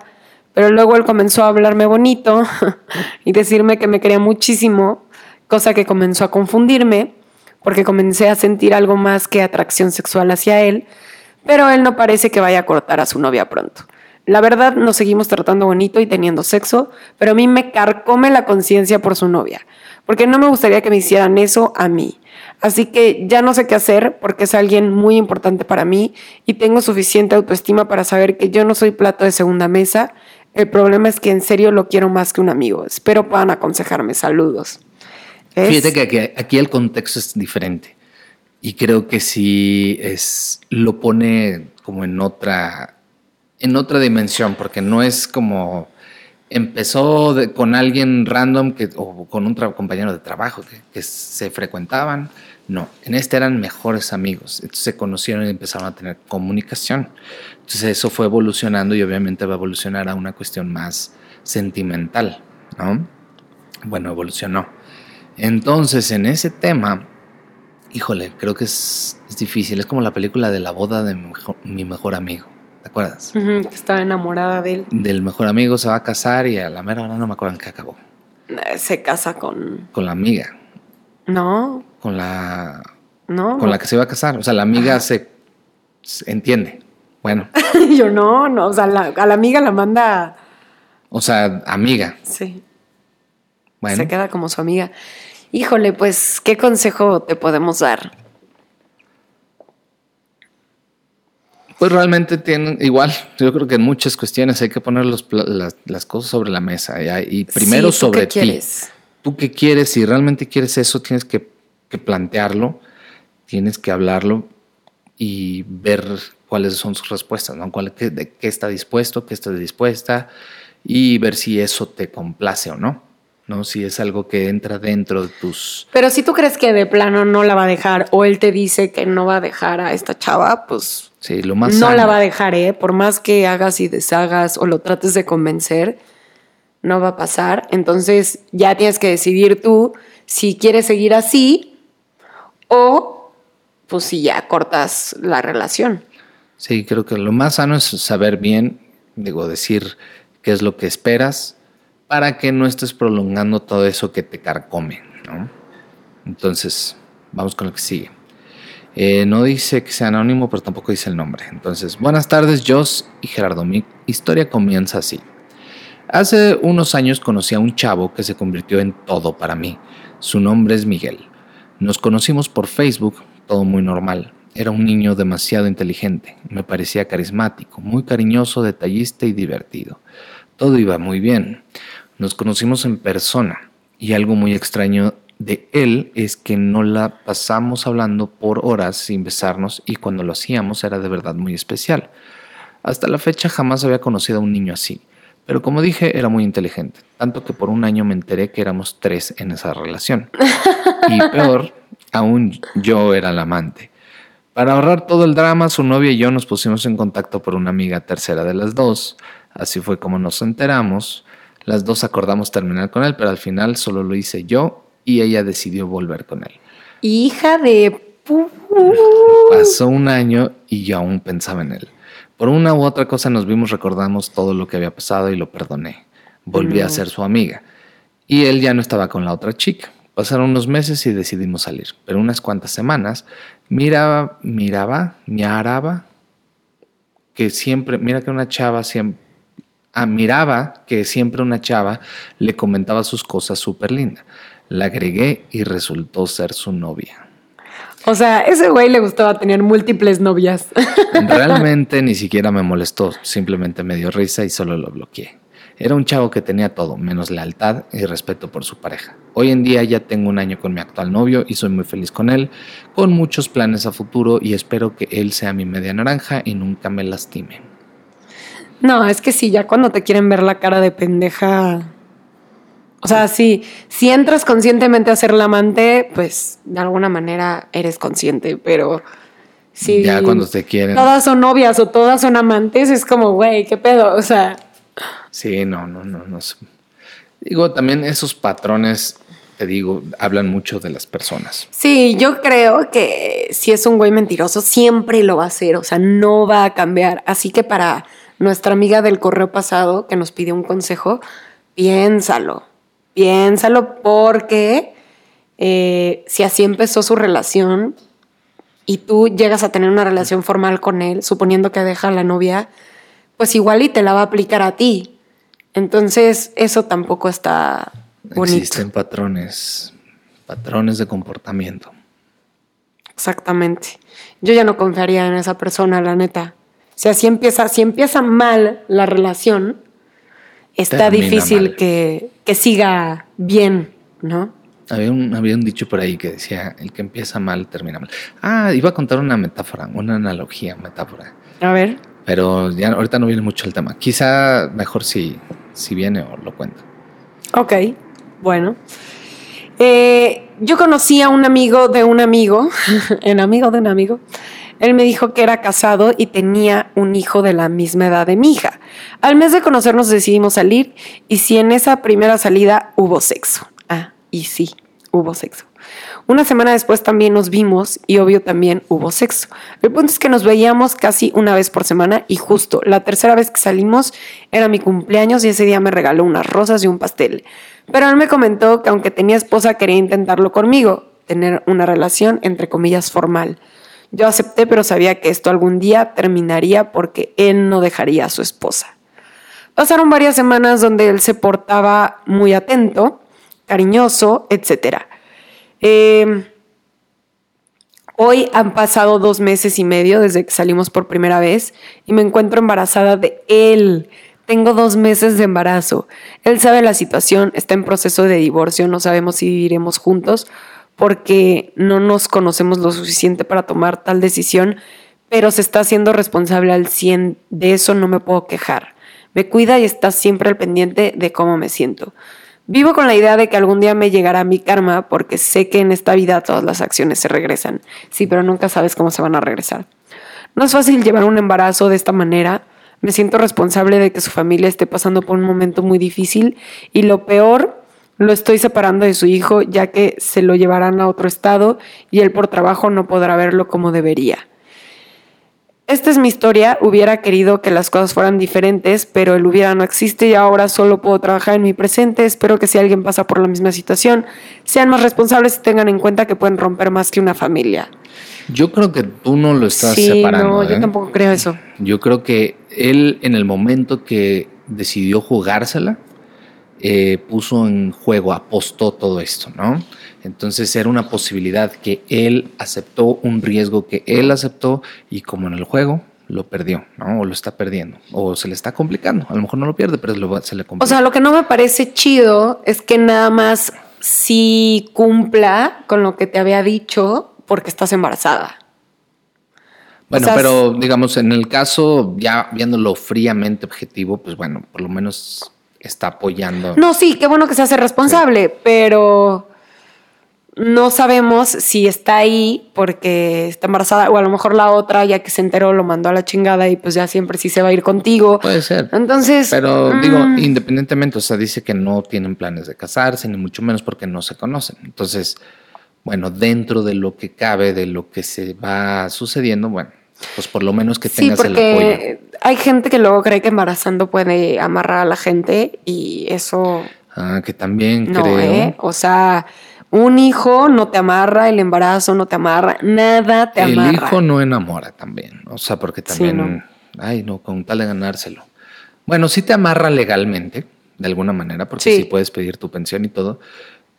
Speaker 2: pero luego él comenzó a hablarme bonito y decirme que me quería muchísimo cosa que comenzó a confundirme porque comencé a sentir algo más que atracción sexual hacia él, pero él no parece que vaya a cortar a su novia pronto. La verdad, nos seguimos tratando bonito y teniendo sexo, pero a mí me carcome la conciencia por su novia, porque no me gustaría que me hicieran eso a mí. Así que ya no sé qué hacer porque es alguien muy importante para mí y tengo suficiente autoestima para saber que yo no soy plato de segunda mesa. El problema es que en serio lo quiero más que un amigo. Espero puedan aconsejarme. Saludos.
Speaker 1: Fíjate que aquí, el contexto es diferente. Y creo que sí es, lo pone como en otra, en otra dimensión, porque no es como empezó con alguien random que, o con un compañero de trabajo que, se frecuentaban. No, en este eran mejores amigos. Entonces se conocieron y empezaron a tener comunicación. Entonces eso fue evolucionando y obviamente va a evolucionar a una cuestión más sentimental, ¿no? Bueno, evolucionó. Entonces, en ese tema, híjole, creo que es, difícil. Es como la película de la boda de mi mejor, amigo. ¿Te acuerdas?
Speaker 2: estaba enamorada de él.
Speaker 1: Del mejor amigo se va a casar y a la mera hora no me acuerdo en qué acabó.
Speaker 2: Eh, se casa con.
Speaker 1: Con la amiga.
Speaker 2: No.
Speaker 1: Con la. No. Con la que se iba a casar. O sea, la amiga se, entiende. Bueno.
Speaker 2: Yo no, no. O sea, a la amiga la manda.
Speaker 1: O sea, amiga.
Speaker 2: Sí. Bueno. Se queda como su amiga. Híjole, pues, ¿qué consejo te podemos dar?
Speaker 1: Pues realmente tienen, igual, yo creo que en muchas cuestiones hay que poner las, cosas sobre la mesa y primero sobre ti. Tú qué quieres, si realmente quieres eso, tienes que, plantearlo, tienes que hablarlo y ver cuáles son sus respuestas, ¿no? ¿Cuál, de qué está dispuesto, qué está dispuesta y ver si eso te complace o no. ¿No? Si es algo que entra dentro de tus...
Speaker 2: Pero si tú crees que de plano no la va a dejar o él te dice que no va a dejar a esta chava, pues...
Speaker 1: Sí, lo más...
Speaker 2: No la va a dejar, ¿eh? Por más que hagas y deshagas o lo trates de convencer, no va a pasar. Entonces ya tienes que decidir tú si quieres seguir así o pues si ya cortas la relación.
Speaker 1: Sí, creo que lo más sano es saber bien, digo, decir qué es lo que esperas, para que no estés prolongando todo eso que te carcome. ¿no? Entonces, vamos con lo que sigue. Eh, no dice que sea anónimo, pero tampoco dice el nombre. Entonces, buenas tardes, Joss y Gerardo. Mi historia comienza así. Hace unos años conocí a un chavo que se convirtió en todo para mí. Su nombre es Miguel. Nos conocimos por Facebook, todo muy normal. Era un niño demasiado inteligente, me parecía carismático, muy cariñoso, detallista y divertido. Todo iba muy bien. Nos conocimos en persona y algo muy extraño de él es que no la pasamos hablando por horas sin besarnos y cuando lo hacíamos era de verdad muy especial. Hasta la fecha jamás había conocido a un niño así, pero como dije era muy inteligente, tanto que por un año me enteré que éramos tres en esa relación. Y peor, aún yo era el amante. Para ahorrar todo el drama, su novia y yo nos pusimos en contacto por una amiga tercera de las dos. Así fue como nos enteramos. Las dos acordamos terminar con él, pero al final solo lo hice yo y ella decidió volver con él.
Speaker 2: Hija de...
Speaker 1: Pasó un año y yo aún pensaba en él. Por una u otra cosa nos vimos, recordamos todo lo que había pasado y lo perdoné. Volví a ser su amiga. Y él ya no estaba con la otra chica. Pasaron unos meses y decidimos salir. Pero unas cuantas semanas miraba, miraba, miraba que siempre, mira que una chava siempre miraba que siempre una chava le comentaba sus cosas súper lindas. La agregué y resultó ser su novia.
Speaker 2: O sea, ese güey le gustaba tener múltiples novias.
Speaker 1: Realmente ni siquiera me molestó, simplemente me dio risa y solo lo bloqueé. Era un chavo que tenía todo, menos lealtad y respeto por su pareja. Hoy en día ya tengo un año con mi actual novio y soy muy feliz con él, con muchos planes a futuro y espero que él sea mi media naranja y nunca me lastime.
Speaker 2: No, es que sí, ya cuando te quieren ver la cara de pendeja. O sea, si, si entras conscientemente a ser la amante, pues de alguna manera eres consciente, pero si
Speaker 1: Ya cuando te quieren.
Speaker 2: todas son novias o todas son amantes, es como, güey, qué pedo. O sea,
Speaker 1: Sí, no, no, no, no. sé. Digo, también esos patrones, te digo, hablan mucho de las personas.
Speaker 2: sí, yo creo que si es un güey mentiroso, siempre lo va a hacer. O sea, no va a cambiar. Así que para nuestra amiga del correo pasado que nos pidió un consejo, piénsalo. Piénsalo porque eh, si así empezó su relación y tú llegas a tener una relación formal con él, suponiendo que deja a la novia, pues igual y te la va a aplicar a ti. Entonces, eso tampoco está bonito.
Speaker 1: Existen patrones, patrones de comportamiento.
Speaker 2: Exactamente. Yo ya no confiaría en esa persona, la neta. Si así empieza, si empieza mal la relación, está
Speaker 1: Termina
Speaker 2: difícil
Speaker 1: mal.
Speaker 2: que, que siga bien, ¿no?
Speaker 1: Había un, había un dicho por ahí que decía, el que empieza mal termina mal. Ah, iba a contar una metáfora, una analogía, metáfora.
Speaker 2: A ver.
Speaker 1: Pero ya ahorita no viene mucho el tema. Quizá mejor si, si viene o lo cuento.
Speaker 2: Ok, bueno. Eh, yo conocí a un amigo de un amigo, el amigo de un amigo. Él me dijo que era casado y tenía un hijo de la misma edad de mi hija. Al mes de conocernos decidimos salir y si en esa primera salida hubo sexo. Ah, y sí, hubo sexo. Una semana después también nos vimos y obvio también hubo sexo. El punto es que nos veíamos casi una vez por semana y justo la tercera vez que salimos era mi cumpleaños y ese día me regaló unas rosas y un pastel. Pero él me comentó que aunque tenía esposa quería intentarlo conmigo, tener una relación entre comillas formal. Yo acepté pero sabía que esto algún día terminaría porque él no dejaría a su esposa. Pasaron varias semanas donde él se portaba muy atento, cariñoso, etc. hoy han pasado dos meses y medio desde que salimos por primera vez y me encuentro embarazada de él. Tengo dos meses de embarazo. Él sabe la situación, está en proceso de divorcio, no sabemos si viviremos juntos porque no nos conocemos lo suficiente para tomar tal decisión, pero se está haciendo responsable al 100. De eso no me puedo quejar. Me cuida y está siempre al pendiente de cómo me siento. Vivo con la idea de que algún día me llegará mi karma porque sé que en esta vida todas las acciones se regresan. Sí, pero nunca sabes cómo se van a regresar. No es fácil llevar un embarazo de esta manera. Me siento responsable de que su familia esté pasando por un momento muy difícil y lo peor, lo estoy separando de su hijo ya que se lo llevarán a otro estado y él por trabajo no podrá verlo como debería. Esta es mi historia, hubiera querido que las cosas fueran diferentes, pero el hubiera no existe y ahora solo puedo trabajar en mi presente. Espero que si alguien pasa por la misma situación, sean más responsables y tengan en cuenta que pueden romper más que una familia.
Speaker 1: Yo creo que tú no lo estás
Speaker 2: sí,
Speaker 1: separando.
Speaker 2: no, yo
Speaker 1: ¿eh?
Speaker 2: tampoco creo eso.
Speaker 1: Yo creo que él en el momento que decidió jugársela, eh, puso en juego, apostó todo esto, ¿no? Entonces era una posibilidad que él aceptó, un riesgo que él aceptó y como en el juego lo perdió, ¿no? O lo está perdiendo, o se le está complicando. A lo mejor no lo pierde, pero se le complica.
Speaker 2: O sea, lo que no me parece chido es que nada más sí cumpla con lo que te había dicho porque estás embarazada.
Speaker 1: Bueno,
Speaker 2: O sea,
Speaker 1: pero digamos, en el caso, ya viéndolo fríamente objetivo, pues bueno, por lo menos está apoyando.
Speaker 2: No, sí, qué bueno que se hace responsable, pero no sabemos si está ahí porque está embarazada o a lo mejor la otra, ya que se enteró, lo mandó a la chingada y pues ya siempre sí se va a ir contigo.
Speaker 1: Puede ser.
Speaker 2: Entonces,
Speaker 1: Pero
Speaker 2: mm,
Speaker 1: digo, independientemente, o sea, dice que no tienen planes de casarse, ni mucho menos porque no se conocen. Entonces, bueno, dentro de lo que cabe, de lo que se va sucediendo, bueno, pues por lo menos que
Speaker 2: sí,
Speaker 1: tengas el apoyo.
Speaker 2: porque hay gente que luego cree que embarazando puede amarrar a la gente y eso
Speaker 1: Ah, que también
Speaker 2: no,
Speaker 1: creo.
Speaker 2: ¿eh? O sea, un hijo no te amarra, el embarazo no te amarra, nada te
Speaker 1: el
Speaker 2: amarra.
Speaker 1: hijo no enamora también. O sea, porque
Speaker 2: Sí,
Speaker 1: también,
Speaker 2: no.
Speaker 1: ay, no, con tal de ganárselo. Bueno, sí te amarra legalmente, de alguna manera, porque
Speaker 2: Sí.
Speaker 1: sí puedes pedir tu pensión y todo,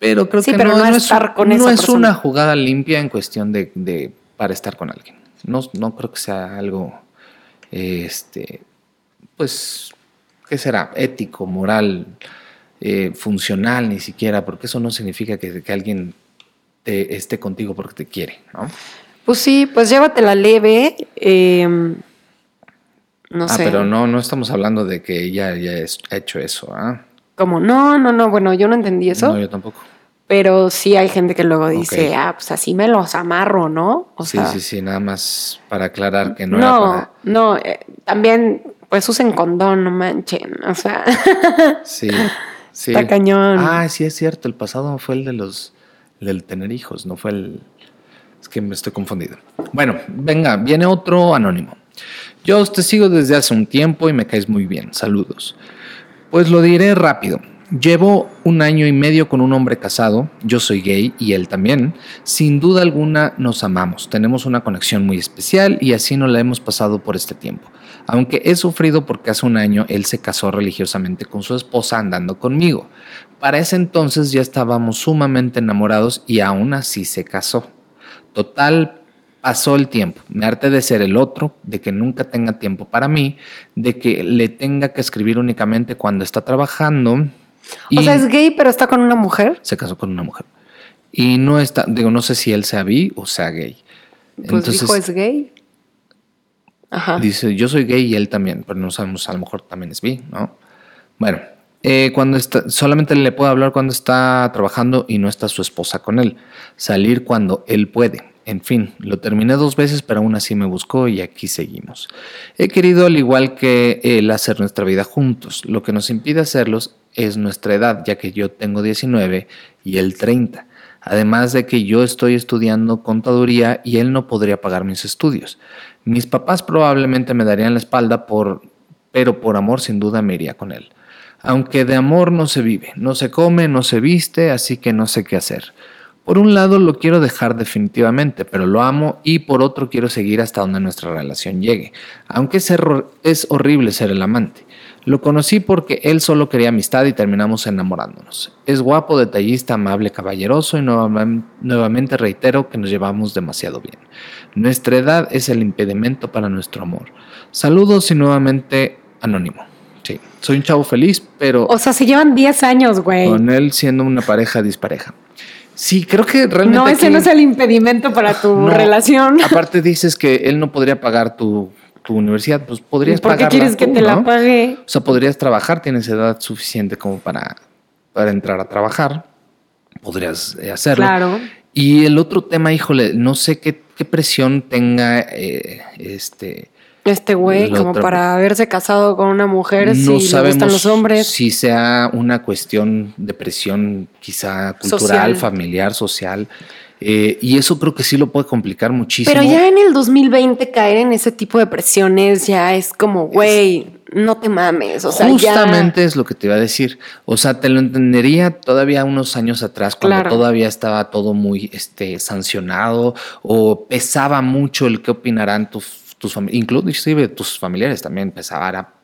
Speaker 1: Pero creo
Speaker 2: Sí,
Speaker 1: que
Speaker 2: pero
Speaker 1: no,
Speaker 2: no
Speaker 1: no
Speaker 2: estar
Speaker 1: es,
Speaker 2: con
Speaker 1: no es una jugada limpia en cuestión de, de- para estar con alguien. No, no creo que sea algo, este, pues, ¿qué será? Ético, moral, eh, funcional, ni siquiera, porque eso no significa que, que alguien te, esté contigo porque te quiere, ¿no?
Speaker 2: Pues sí, pues llévatela leve. eh, no
Speaker 1: ah,
Speaker 2: sé.
Speaker 1: pero no, no estamos hablando de que ella haya hecho eso, ¿ah?
Speaker 2: Como, no, no, no, bueno, yo no entendí eso.
Speaker 1: No, yo tampoco.
Speaker 2: Pero sí hay gente que luego dice, ah, pues así me los amarro, ¿no? O
Speaker 1: sí,
Speaker 2: sea,
Speaker 1: sí, sí, nada más para aclarar que no,
Speaker 2: no,
Speaker 1: era para...
Speaker 2: no, eh, también, pues usen condón, no manchen. O sea,
Speaker 1: Sí, sí.
Speaker 2: Está cañón.
Speaker 1: Ah, sí, es cierto. El pasado fue el de los. el del tener hijos, no fue el. Es que me estoy confundido. Bueno, venga, viene otro anónimo. Yo te sigo desde hace un tiempo y me caes muy bien. Saludos. Pues lo diré rápido. Llevo un año y medio con un hombre casado, yo soy gay y él también. Sin duda alguna nos amamos, tenemos una conexión muy especial y así nos la hemos pasado por este tiempo. Aunque he sufrido porque hace un año él se casó religiosamente con su esposa andando conmigo. Para ese entonces ya estábamos sumamente enamorados y aún así se casó. Total, pasó el tiempo. Me harté de ser el otro, de que nunca tenga tiempo para mí, de que le tenga que escribir únicamente cuando está trabajando.
Speaker 2: O sea, es gay, pero está con una mujer.
Speaker 1: se casó con una mujer. Y no está, digo, no sé si él sea bi o sea gay.
Speaker 2: Pues dijo es gay. Ajá.
Speaker 1: Dice, yo soy gay y él también, pero no sabemos, a lo mejor también es bi, ¿no? Bueno, eh, cuando está, solamente le puedo hablar cuando está trabajando y no está su esposa con él. Salir cuando él puede. En fin, lo terminé dos veces, pero aún así me buscó y aquí seguimos. He querido, al igual que él, hacer nuestra vida juntos. Lo que nos impide hacerlos es nuestra edad, ya que yo tengo 19 y él 30. Además de que yo estoy estudiando contaduría y él no podría pagar mis estudios. Mis papás probablemente me darían la espalda por, pero por amor sin duda me iría con él. Aunque de amor no se vive, no se come, no se viste, así que no sé qué hacer. Por un lado lo quiero dejar definitivamente, pero lo amo y por otro quiero seguir hasta donde nuestra relación llegue. Aunque es, es horrible ser el amante. Lo conocí porque él solo quería amistad y terminamos enamorándonos. Es guapo, detallista, amable, caballeroso y nuevamente, reitero que nos llevamos demasiado bien. Nuestra edad es el impedimento para nuestro amor. Saludos y nuevamente anónimo. Sí, soy un chavo feliz, pero
Speaker 2: O sea, se llevan 10 años, güey.
Speaker 1: con él siendo una pareja dispareja. Sí, creo que realmente.
Speaker 2: No, ese
Speaker 1: aquí-
Speaker 2: no es el impedimento para tu
Speaker 1: No,
Speaker 2: relación.
Speaker 1: Aparte dices que él no podría pagar tu, tu universidad, pues podrías
Speaker 2: ¿Por qué
Speaker 1: pagarla
Speaker 2: quieres que te la pague?
Speaker 1: O sea, podrías trabajar, tienes edad suficiente como para, para entrar a trabajar. Podrías eh, hacerlo.
Speaker 2: Claro.
Speaker 1: Y el otro tema, híjole, no sé qué, qué presión tenga eh, este.
Speaker 2: Este güey, como
Speaker 1: otra-
Speaker 2: para haberse casado con una mujer, si
Speaker 1: no
Speaker 2: le
Speaker 1: sabemos
Speaker 2: gustan los hombres.
Speaker 1: si sea una cuestión de presión quizá cultural,
Speaker 2: Social.
Speaker 1: familiar, social. Eh, y eso creo que sí lo puede complicar muchísimo.
Speaker 2: Pero ya en el 2020 caer en ese tipo de presiones ya es como, güey, no te mames. O sea,
Speaker 1: Justamente es lo que te iba a decir. O sea, te lo entendería todavía unos años atrás, cuando
Speaker 2: Claro.
Speaker 1: todavía estaba todo muy este, sancionado o pesaba mucho el qué opinarán tus, tus familiares, inclusive tus familiares también pesaba.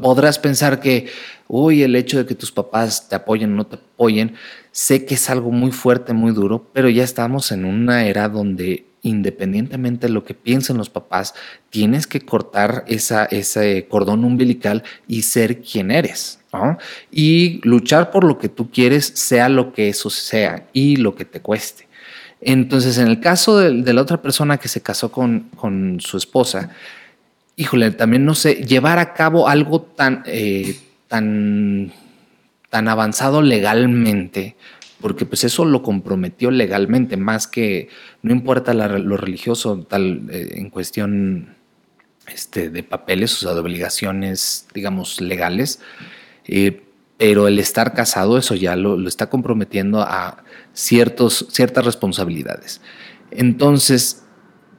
Speaker 1: Podrás pensar que, uy, el hecho de que tus papás te apoyen o no te apoyen, sé que es algo muy fuerte, muy duro, pero ya estamos en una era donde independientemente de lo que piensen los papás, tienes que cortar esa, ese cordón umbilical y ser quien eres. ¿no? Y luchar por lo que tú quieres, sea lo que eso sea y lo que te cueste. Entonces, en el caso de, de la otra persona que se casó con, con su esposa, híjole, también no sé, llevar a cabo algo tan, eh, tan, tan avanzado legalmente, porque pues eso lo comprometió legalmente, más que no importa lo religioso tal eh, en cuestión este, de papeles, o sea, de obligaciones, digamos, legales, eh, pero el estar casado, eso ya lo, lo está comprometiendo a ciertos, ciertas responsabilidades. Entonces,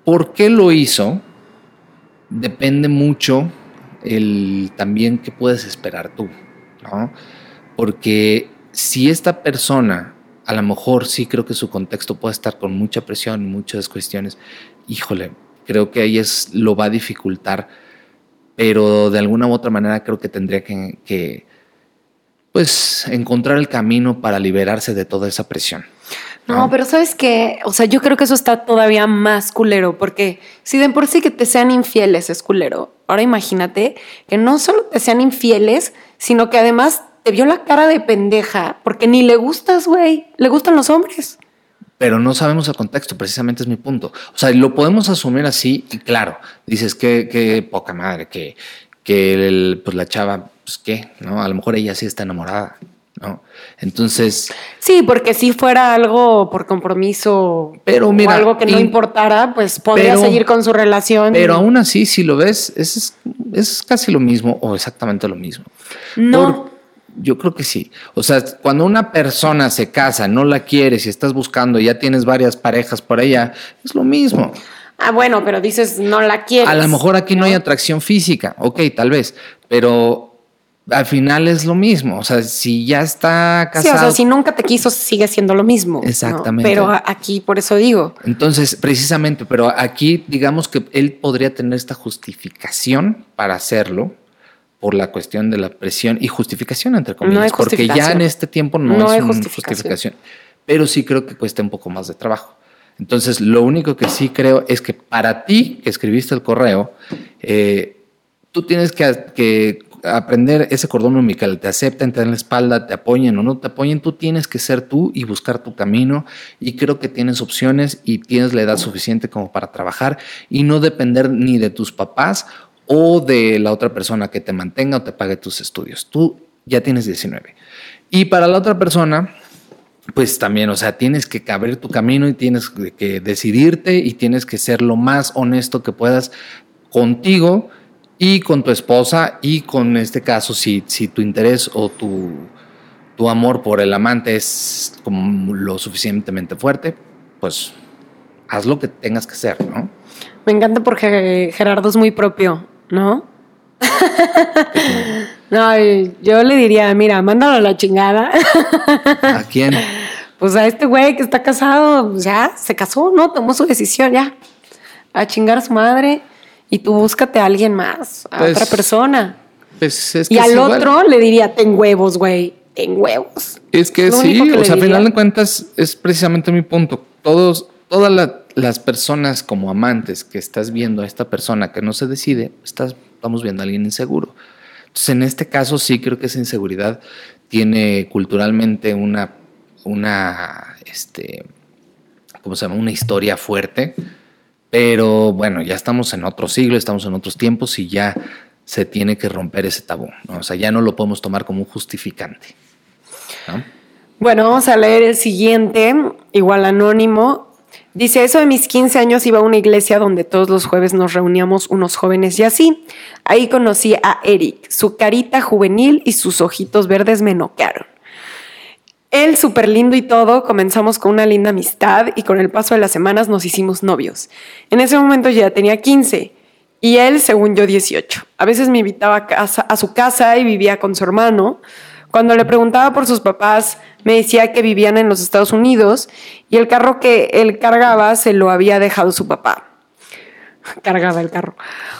Speaker 1: ¿por qué lo hizo? Depende mucho el también qué puedes esperar tú, ¿no? Porque si esta persona, a lo mejor sí creo que su contexto puede estar con mucha presión, muchas cuestiones, híjole, creo que ahí es, lo va a dificultar, pero de alguna u otra manera creo que tendría que, que pues encontrar el camino para liberarse de toda esa presión.
Speaker 2: No, pero sabes qué, o sea, yo creo que eso está todavía más culero, porque si de por sí que te sean infieles es culero, ahora imagínate que no solo te sean infieles, sino que además te vio la cara de pendeja, porque ni le gustas, güey, le gustan los hombres.
Speaker 1: Pero no sabemos el contexto, precisamente es mi punto. O sea, lo podemos asumir así, y claro, dices que, que poca madre, que, que pues la chava, pues qué, ¿no? A lo mejor ella sí está enamorada. ¿no? Entonces.
Speaker 2: Sí, porque si fuera algo por compromiso
Speaker 1: pero mira,
Speaker 2: o algo que no importara, pues podría seguir con su relación.
Speaker 1: Pero aún así, si lo ves, es, es casi lo mismo o exactamente lo mismo.
Speaker 2: No.
Speaker 1: Yo creo que sí. O sea, cuando una persona se casa, no la quieres y estás buscando, ya tienes varias parejas por allá, es lo mismo.
Speaker 2: Ah, bueno, pero dices no la quieres.
Speaker 1: A lo mejor aquí no hay atracción física, ok, tal vez, pero al final es lo mismo. O sea, si ya está casado.
Speaker 2: Sí, o sea, si nunca te quiso, sigue siendo lo mismo.
Speaker 1: Exactamente.
Speaker 2: Pero aquí, por eso digo.
Speaker 1: Entonces, precisamente, pero aquí digamos que él podría tener esta justificación para hacerlo por la cuestión de la presión y justificación, entre comillas, porque ya en este tiempo no, es una justificación. Pero sí creo que cuesta un poco más de trabajo. Entonces, lo único que sí creo es que para ti, que escribiste el correo, eh, tú tienes que, que aprender ese cordón umbilical, te aceptan, te dan la espalda, te apoyen o no te apoyen, tú tienes que ser tú y buscar tu camino y creo que tienes opciones y tienes la edad suficiente como para trabajar y no depender ni de tus papás o de la otra persona que te mantenga o te pague tus estudios. Tú ya tienes 19. Y para la otra persona, pues también, o sea, tienes que caber tu camino y tienes que decidirte y tienes que ser lo más honesto que puedas contigo y con tu esposa y con este caso, si, si tu interés o tu, tu amor por el amante es lo suficientemente fuerte, pues haz lo que tengas que hacer, ¿no?
Speaker 2: Me encanta porque Gerardo es muy propio, ¿no? no, yo le diría, mira, mándalo a la chingada.
Speaker 1: ¿A quién?
Speaker 2: Pues a este güey que está casado, pues ya se casó, ¿no? Tomó su decisión, ya. A chingar a su madre. Y tú búscate a alguien más, a otra pues, persona.
Speaker 1: Pues es
Speaker 2: que y al otro le diría, ten huevos, güey, ten huevos.
Speaker 1: Es que sí, o sea, al final de cuentas es precisamente mi punto. Todos, todas las personas como amantes que estás viendo a esta persona que no se decide, estás, estamos viendo a alguien inseguro. Entonces, en este caso sí creo que esa inseguridad tiene culturalmente una, una, este, ¿cómo se llama? Una historia fuerte pero bueno, ya estamos en otro siglo, estamos en otros tiempos y ya se tiene que romper ese tabú. O sea, ya no lo podemos tomar como un justificante.
Speaker 2: Bueno, vamos a leer el siguiente, igual anónimo. Dice, eso de mis 15 años iba a una iglesia donde todos los jueves nos reuníamos unos jóvenes y así. Ahí conocí a Eric. Su carita juvenil y sus ojitos verdes me noquearon. Él súper lindo y todo, comenzamos con una linda amistad y con el paso de las semanas nos hicimos novios. En ese momento ya tenía 15 y él, según yo, 18. A veces me invitaba a, casa, a su casa y vivía con su hermano. Cuando le preguntaba por sus papás, me decía que vivían en los Estados Unidos y el carro que él cargaba se lo había dejado su papá. Cargaba el carro.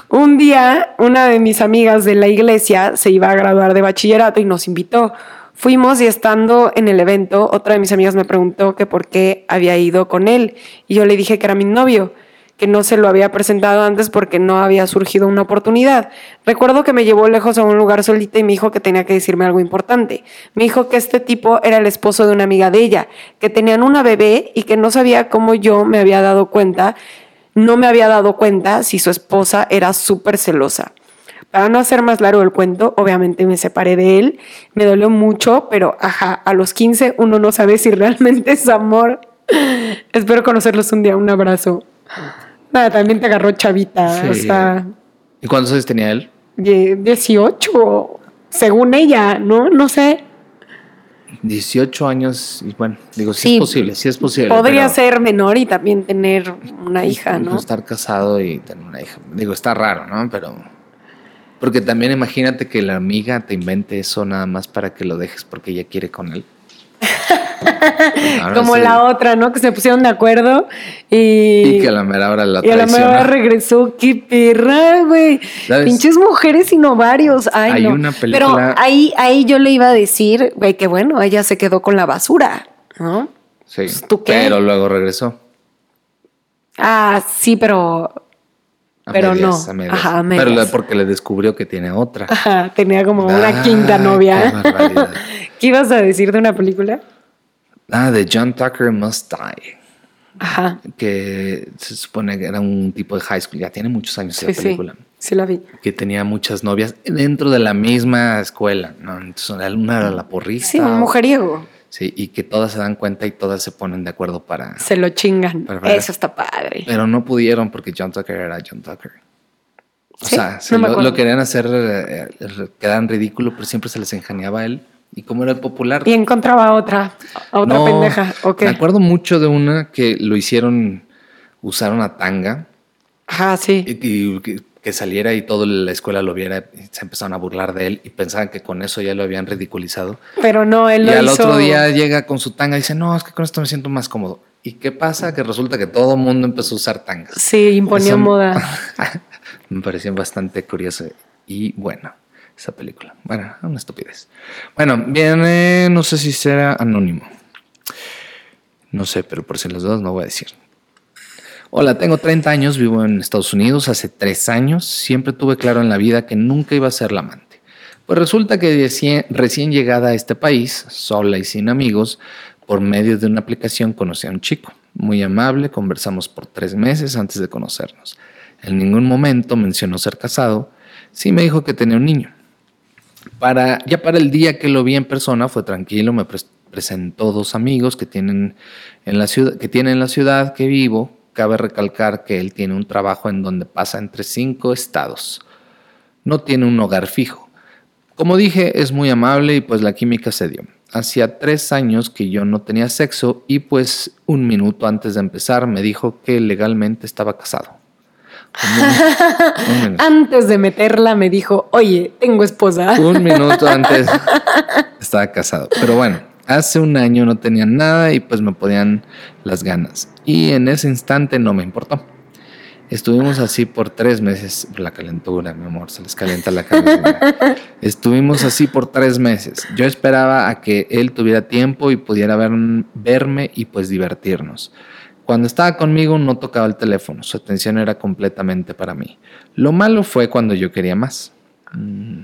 Speaker 2: Un día, una de mis amigas de la iglesia se iba a graduar de bachillerato y nos invitó. Fuimos y estando en el evento, otra de mis amigas me preguntó que por qué había ido con él y yo le dije que era mi novio, que no se lo había presentado antes porque no había surgido una oportunidad. Recuerdo que me llevó lejos a un lugar solita y me dijo que tenía que decirme algo importante. Me dijo que este tipo era el esposo de una amiga de ella, que tenían una bebé y que no sabía cómo yo me había dado cuenta, no me había dado cuenta si su esposa era súper celosa. Para no hacer más largo el cuento, obviamente me separé de él, me dolió mucho, pero ajá, a los 15 uno no sabe si realmente es amor. Espero conocerlos un día, un abrazo. Nada, también te agarró chavita, o sea...
Speaker 1: ¿Y cuántos años tenía él?
Speaker 2: 18, según ella, ¿no? No sé.
Speaker 1: 18 años, y bueno, digo, sí, es posible, sí es posible.
Speaker 2: Podría ser menor y también tener una hija, ¿no?
Speaker 1: Estar casado y tener una hija. Digo, está raro, ¿no? Pero porque también imagínate que la amiga te invente eso nada más para que lo dejes porque ella quiere con él. Ahora
Speaker 2: Como
Speaker 1: sí.
Speaker 2: la otra, ¿no? Que se pusieron de acuerdo y.
Speaker 1: Y que a la mera hora la
Speaker 2: y a la mera hora regresó. ¡Qué perra, güey! Pinches mujeres sin ovarios. Ay,
Speaker 1: Hay
Speaker 2: no.
Speaker 1: una
Speaker 2: Pero
Speaker 1: película-
Speaker 2: ahí, ahí yo le iba a decir, güey, que bueno, ella se quedó con la basura, ¿no?
Speaker 1: Sí,
Speaker 2: Pues, ¿tú qué?
Speaker 1: pero luego regresó.
Speaker 2: Ah, sí, pero.
Speaker 1: A
Speaker 2: Pero
Speaker 1: medias,
Speaker 2: no.
Speaker 1: a medias.
Speaker 2: Ajá, a
Speaker 1: Pero
Speaker 2: medias.
Speaker 1: la- porque le descubrió que tiene otra.
Speaker 2: Ajá, tenía como una
Speaker 1: Ay,
Speaker 2: quinta novia.
Speaker 1: ¿Qué
Speaker 2: ibas a decir de una película?
Speaker 1: Ah, de John Tucker Must Die.
Speaker 2: Ajá.
Speaker 1: Que se supone que era un tipo de high school. Ya tiene muchos años
Speaker 2: Sí,
Speaker 1: esa
Speaker 2: sí.
Speaker 1: película.
Speaker 2: Sí la vi.
Speaker 1: Que tenía muchas novias dentro de la misma escuela. ¿no? Entonces, una era la porrista.
Speaker 2: Sí, un mujeriego.
Speaker 1: Sí, y que todas se dan cuenta y todas se ponen de acuerdo para.
Speaker 2: Se lo chingan. Eso está padre.
Speaker 1: Pero no pudieron porque John Tucker era John Tucker. O
Speaker 2: ¿Sí?
Speaker 1: sea, sí,
Speaker 2: No
Speaker 1: lo, lo querían hacer, eh, eh, quedar en ridículo, pero siempre se les enjaneaba a él. Y como era el popular.
Speaker 2: Y encontraba a otra, a otra
Speaker 1: No,
Speaker 2: pendeja. ¿O qué?
Speaker 1: Me acuerdo mucho de una que lo hicieron usar una tanga
Speaker 2: Ajá, sí.
Speaker 1: y, y que, que saliera y toda la escuela lo viera y se empezaron a burlar de él y pensaban que con eso ya lo habían ridiculizado.
Speaker 2: Pero no, él
Speaker 1: Y
Speaker 2: lo
Speaker 1: al
Speaker 2: hizo.
Speaker 1: otro día llega con su tanga y dice, no, es que con esto me siento más cómodo. ¿Y qué pasa? Que resulta que todo el mundo empezó a usar tangas.
Speaker 2: Sí, imponía
Speaker 1: Eso-
Speaker 2: moda.
Speaker 1: me pareció bastante curioso y bueno esa película. Bueno, una estupidez. Bueno, viene, no sé si será anónimo. No sé, pero por si las dudas no voy a decir. Hola, tengo 30 años, vivo en Estados Unidos hace 3 años. Siempre tuve claro en la vida que nunca iba a ser la amante. Pues resulta que recién, recién llegada a este país, sola y sin amigos, por medio de una aplicación conocí a un chico. Muy amable, conversamos por tres meses antes de conocernos. En ningún momento mencionó ser casado, sí me dijo que tenía un niño. Para, ya para el día que lo vi en persona fue tranquilo, me pres- presentó dos amigos que tienen en la ciudad, que tiene en la ciudad que vivo. Cabe recalcar que él tiene un trabajo en donde pasa entre cinco estados. No tiene un hogar fijo. Como dije, es muy amable y pues la química se dio. Hacía tres años que yo no tenía sexo y pues un minuto antes de empezar me dijo que legalmente estaba casado. Un minuto- un minuto.
Speaker 2: Antes de meterla me dijo, oye, tengo esposa.
Speaker 1: Un minuto antes estaba casado. Pero bueno, hace un año no tenía nada y pues me podían las ganas. Y en ese instante no me importó. Estuvimos así por tres meses. La calentura, mi amor, se les calienta la cabeza. Estuvimos así por tres meses. Yo esperaba a que él tuviera tiempo y pudiera ver- verme y pues divertirnos. Cuando estaba conmigo no tocaba el teléfono, su atención era completamente para mí. Lo malo fue cuando yo quería más. Mm.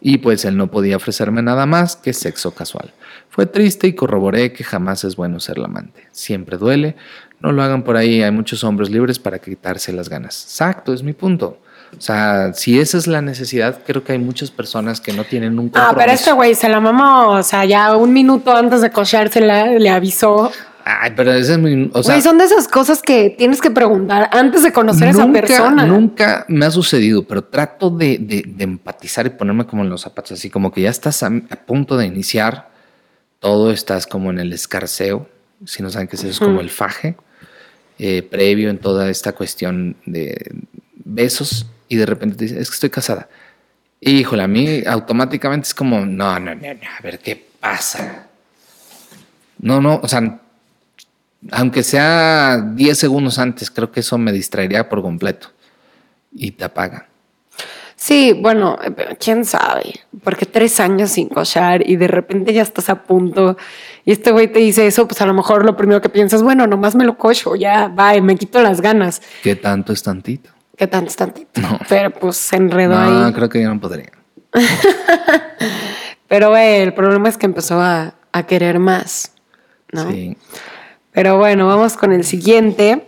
Speaker 1: Y pues él no podía ofrecerme nada más que sexo casual. Fue triste y corroboré que jamás es bueno ser la amante. Siempre duele. No lo hagan por ahí. Hay muchos hombres libres para quitarse las ganas. Exacto, es mi punto. O sea, si esa es la necesidad, creo que hay muchas personas que no tienen un compromiso.
Speaker 2: Ah, pero este güey se la mamó. O sea, ya un minuto antes de cochársela le avisó.
Speaker 1: Ay, pero ese es mi... O sea,
Speaker 2: son de esas cosas que tienes que preguntar antes de conocer a esa
Speaker 1: nunca,
Speaker 2: persona.
Speaker 1: Nunca me ha sucedido, pero trato de, de- de empatizar y ponerme como en los zapatos, así como que ya estás a, a punto de iniciar, todo estás como en el escarceo, si no saben qué es eso, es como el faje, eh, previo en toda esta cuestión de besos y de repente te dice, es que estoy casada. Híjole, a mí automáticamente es como, no, no, no, no, a ver qué pasa. No, no, o sea, aunque sea 10 segundos antes, creo que eso me distraería por completo y te apaga.
Speaker 2: Sí, bueno, eh, quién sabe, porque tres años sin cochar y de repente ya estás a punto y este güey te dice eso, pues a lo mejor lo primero que piensas, bueno, nomás me lo cocho, ya, bye, me quito las ganas.
Speaker 1: ¿Qué tanto es tantito?
Speaker 2: ¿Qué tanto es tantito?
Speaker 1: No.
Speaker 2: Pero pues se enredó
Speaker 1: No,
Speaker 2: ahí.
Speaker 1: creo que yo no podría.
Speaker 2: Pero güey, el problema es que empezó a, a querer más, ¿no?
Speaker 1: Sí.
Speaker 2: Pero bueno, vamos con el siguiente.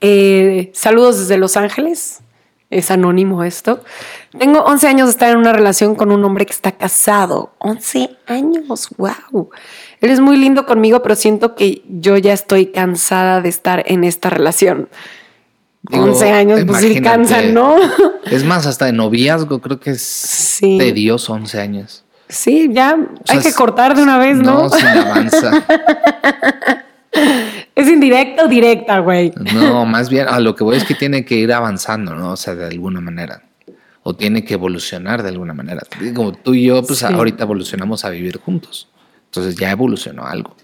Speaker 2: Eh, saludos desde Los Ángeles. Es anónimo esto. Tengo 11 años de estar en una relación con un hombre que está casado. 11 años, wow. Él es muy lindo conmigo, pero siento que yo ya estoy cansada de estar en esta relación.
Speaker 1: Digo,
Speaker 2: 11 años, pues sí cansan, ¿no?
Speaker 1: Es más, hasta de noviazgo creo que es
Speaker 2: Sí.
Speaker 1: tedioso 11 años.
Speaker 2: Sí, ya
Speaker 1: O sea,
Speaker 2: hay que cortar de una vez, ¿no?
Speaker 1: No, sin avanza.
Speaker 2: Es indirecta o directa, güey.
Speaker 1: No, más bien a lo que voy es que tiene que ir avanzando, ¿no? O sea, de alguna manera. O tiene que evolucionar de alguna manera. Como tú y yo, pues
Speaker 2: Sí.
Speaker 1: ahorita evolucionamos a vivir juntos. Entonces ya evolucionó algo.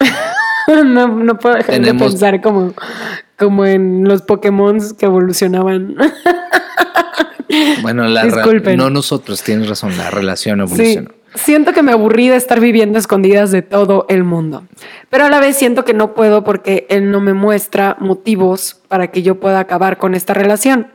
Speaker 2: no, no puedo dejar de pensar como, como en los Pokémon que evolucionaban.
Speaker 1: bueno, la no nosotros, tienes razón, la relación evolucionó.
Speaker 2: Siento que me aburrí de estar viviendo escondidas de todo el mundo, pero a la vez siento que no puedo porque él no me muestra motivos para que yo pueda acabar con esta relación.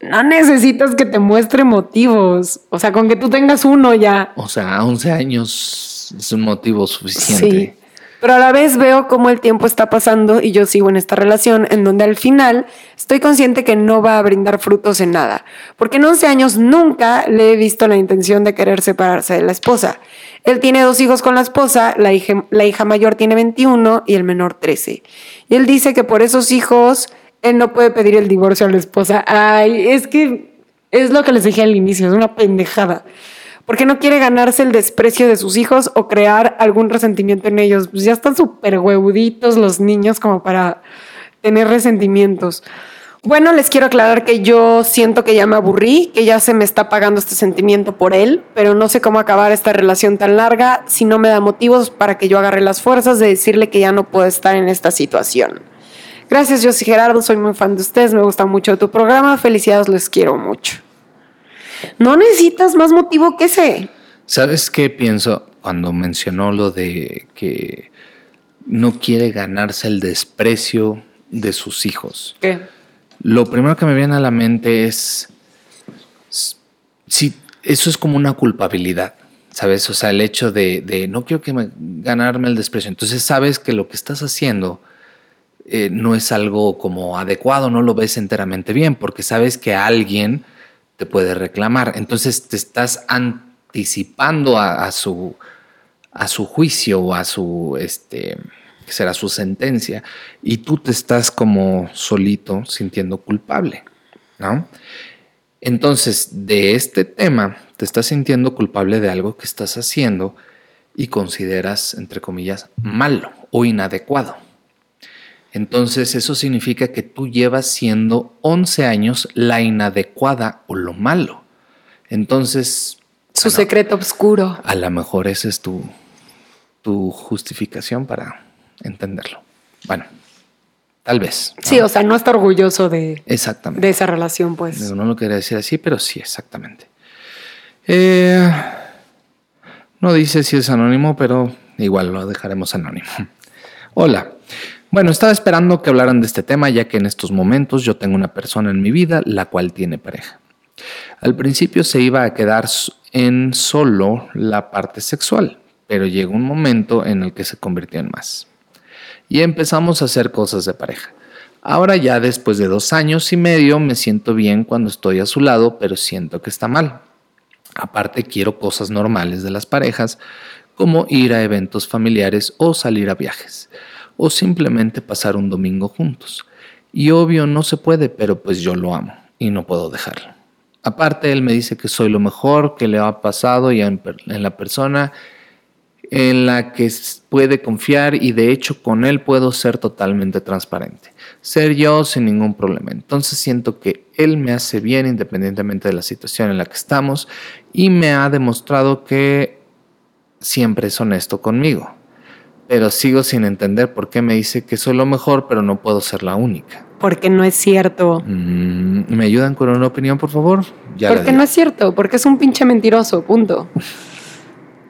Speaker 2: No necesitas que te muestre motivos, o sea, con que tú tengas uno ya.
Speaker 1: O sea, 11 años es un motivo suficiente. Sí.
Speaker 2: Pero a la vez veo cómo el tiempo está pasando y yo sigo en esta relación en donde al final estoy consciente que no va a brindar frutos en nada. Porque en 11 años nunca le he visto la intención de querer separarse de la esposa. Él tiene dos hijos con la esposa, la hija, la hija mayor tiene 21 y el menor 13. Y él dice que por esos hijos él no puede pedir el divorcio a la esposa. Ay, es que es lo que les dije al inicio, es una pendejada porque no quiere ganarse el desprecio de sus hijos o crear algún resentimiento en ellos. Pues ya están súper huevuditos los niños como para tener resentimientos. Bueno, les quiero aclarar que yo siento que ya me aburrí, que ya se me está pagando este sentimiento por él, pero no sé cómo acabar esta relación tan larga si no me da motivos para que yo agarre las fuerzas de decirle que ya no puedo estar en esta situación. Gracias, yo Gerardo, soy muy fan de ustedes, me gusta mucho tu programa, felicidades, les quiero mucho. No necesitas más motivo que ese.
Speaker 1: ¿Sabes qué pienso cuando mencionó lo de que no quiere ganarse el desprecio de sus hijos?
Speaker 2: ¿Qué?
Speaker 1: Lo primero que me viene a la mente es si eso es como una culpabilidad. ¿Sabes? O sea, el hecho de, no quiero que me, ganarme el desprecio. Entonces sabes que lo que estás haciendo eh, no es algo como adecuado, no lo ves enteramente bien, porque sabes que alguien te puede reclamar. Entonces te estás anticipando a, su, a su juicio o a su, este, será su sentencia, y tú te estás como solito sintiendo culpable, ¿no? Entonces, de este tema, te estás sintiendo culpable de algo que estás haciendo y consideras, entre comillas, malo o inadecuado. Entonces eso significa que tú llevas siendo 11 años la inadecuada o lo malo. Entonces...
Speaker 2: Su secreto oscuro.
Speaker 1: A lo mejor esa es tu, tu justificación para entenderlo. Bueno, tal vez.
Speaker 2: Sí, o sea, no está orgulloso de,
Speaker 1: exactamente.
Speaker 2: de esa relación, pues.
Speaker 1: No, lo quería decir así, pero sí, exactamente. Eh, no dice si es anónimo, pero igual lo dejaremos anónimo. Hola. Bueno, estaba esperando que hablaran de este tema ya que en estos momentos yo tengo una persona en mi vida la cual tiene pareja. Al principio se iba a quedar en solo la parte sexual, pero llegó un momento en el que se convirtió en más. Y empezamos a hacer cosas de pareja. Ahora ya después de dos años y medio me siento bien cuando estoy a su lado, pero siento que está mal. Aparte quiero cosas normales de las parejas, como ir a eventos familiares o salir a viajes o simplemente pasar un domingo juntos. Y obvio no se puede, pero pues yo lo amo y no puedo dejarlo. Aparte, él me dice que soy lo mejor que le ha pasado y en, la persona en la que puede confiar y de hecho con él puedo ser totalmente transparente. Ser yo sin ningún problema. Entonces siento que él me hace bien independientemente de la situación en la que estamos y me ha demostrado que siempre es honesto conmigo pero sigo sin entender por qué me dice que soy lo mejor, pero no puedo ser la única.
Speaker 2: Porque no es cierto.
Speaker 1: Mm, ¿Me ayudan con una opinión, por favor?
Speaker 2: Ya porque no es cierto, porque es un pinche mentiroso, punto.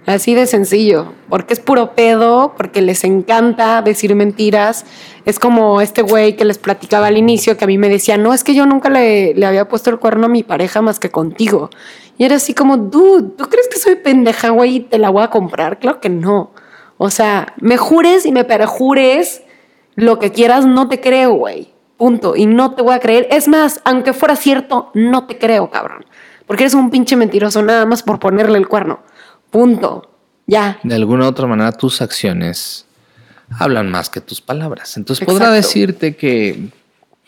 Speaker 2: Así de sencillo, porque es puro pedo, porque les encanta decir mentiras. Es como este güey que les platicaba al inicio, que a mí me decía, no, es que yo nunca le, le había puesto el cuerno a mi pareja más que contigo. Y era así como, dude, ¿tú crees que soy pendeja, güey, y te la voy a comprar? Claro que no. O sea, me jures y me perjures lo que quieras, no te creo, güey. Punto. Y no te voy a creer. Es más, aunque fuera cierto, no te creo, cabrón. Porque eres un pinche mentiroso nada más por ponerle el cuerno. Punto. Ya.
Speaker 1: De alguna otra manera, tus acciones hablan más que tus palabras. Entonces podrá decirte que,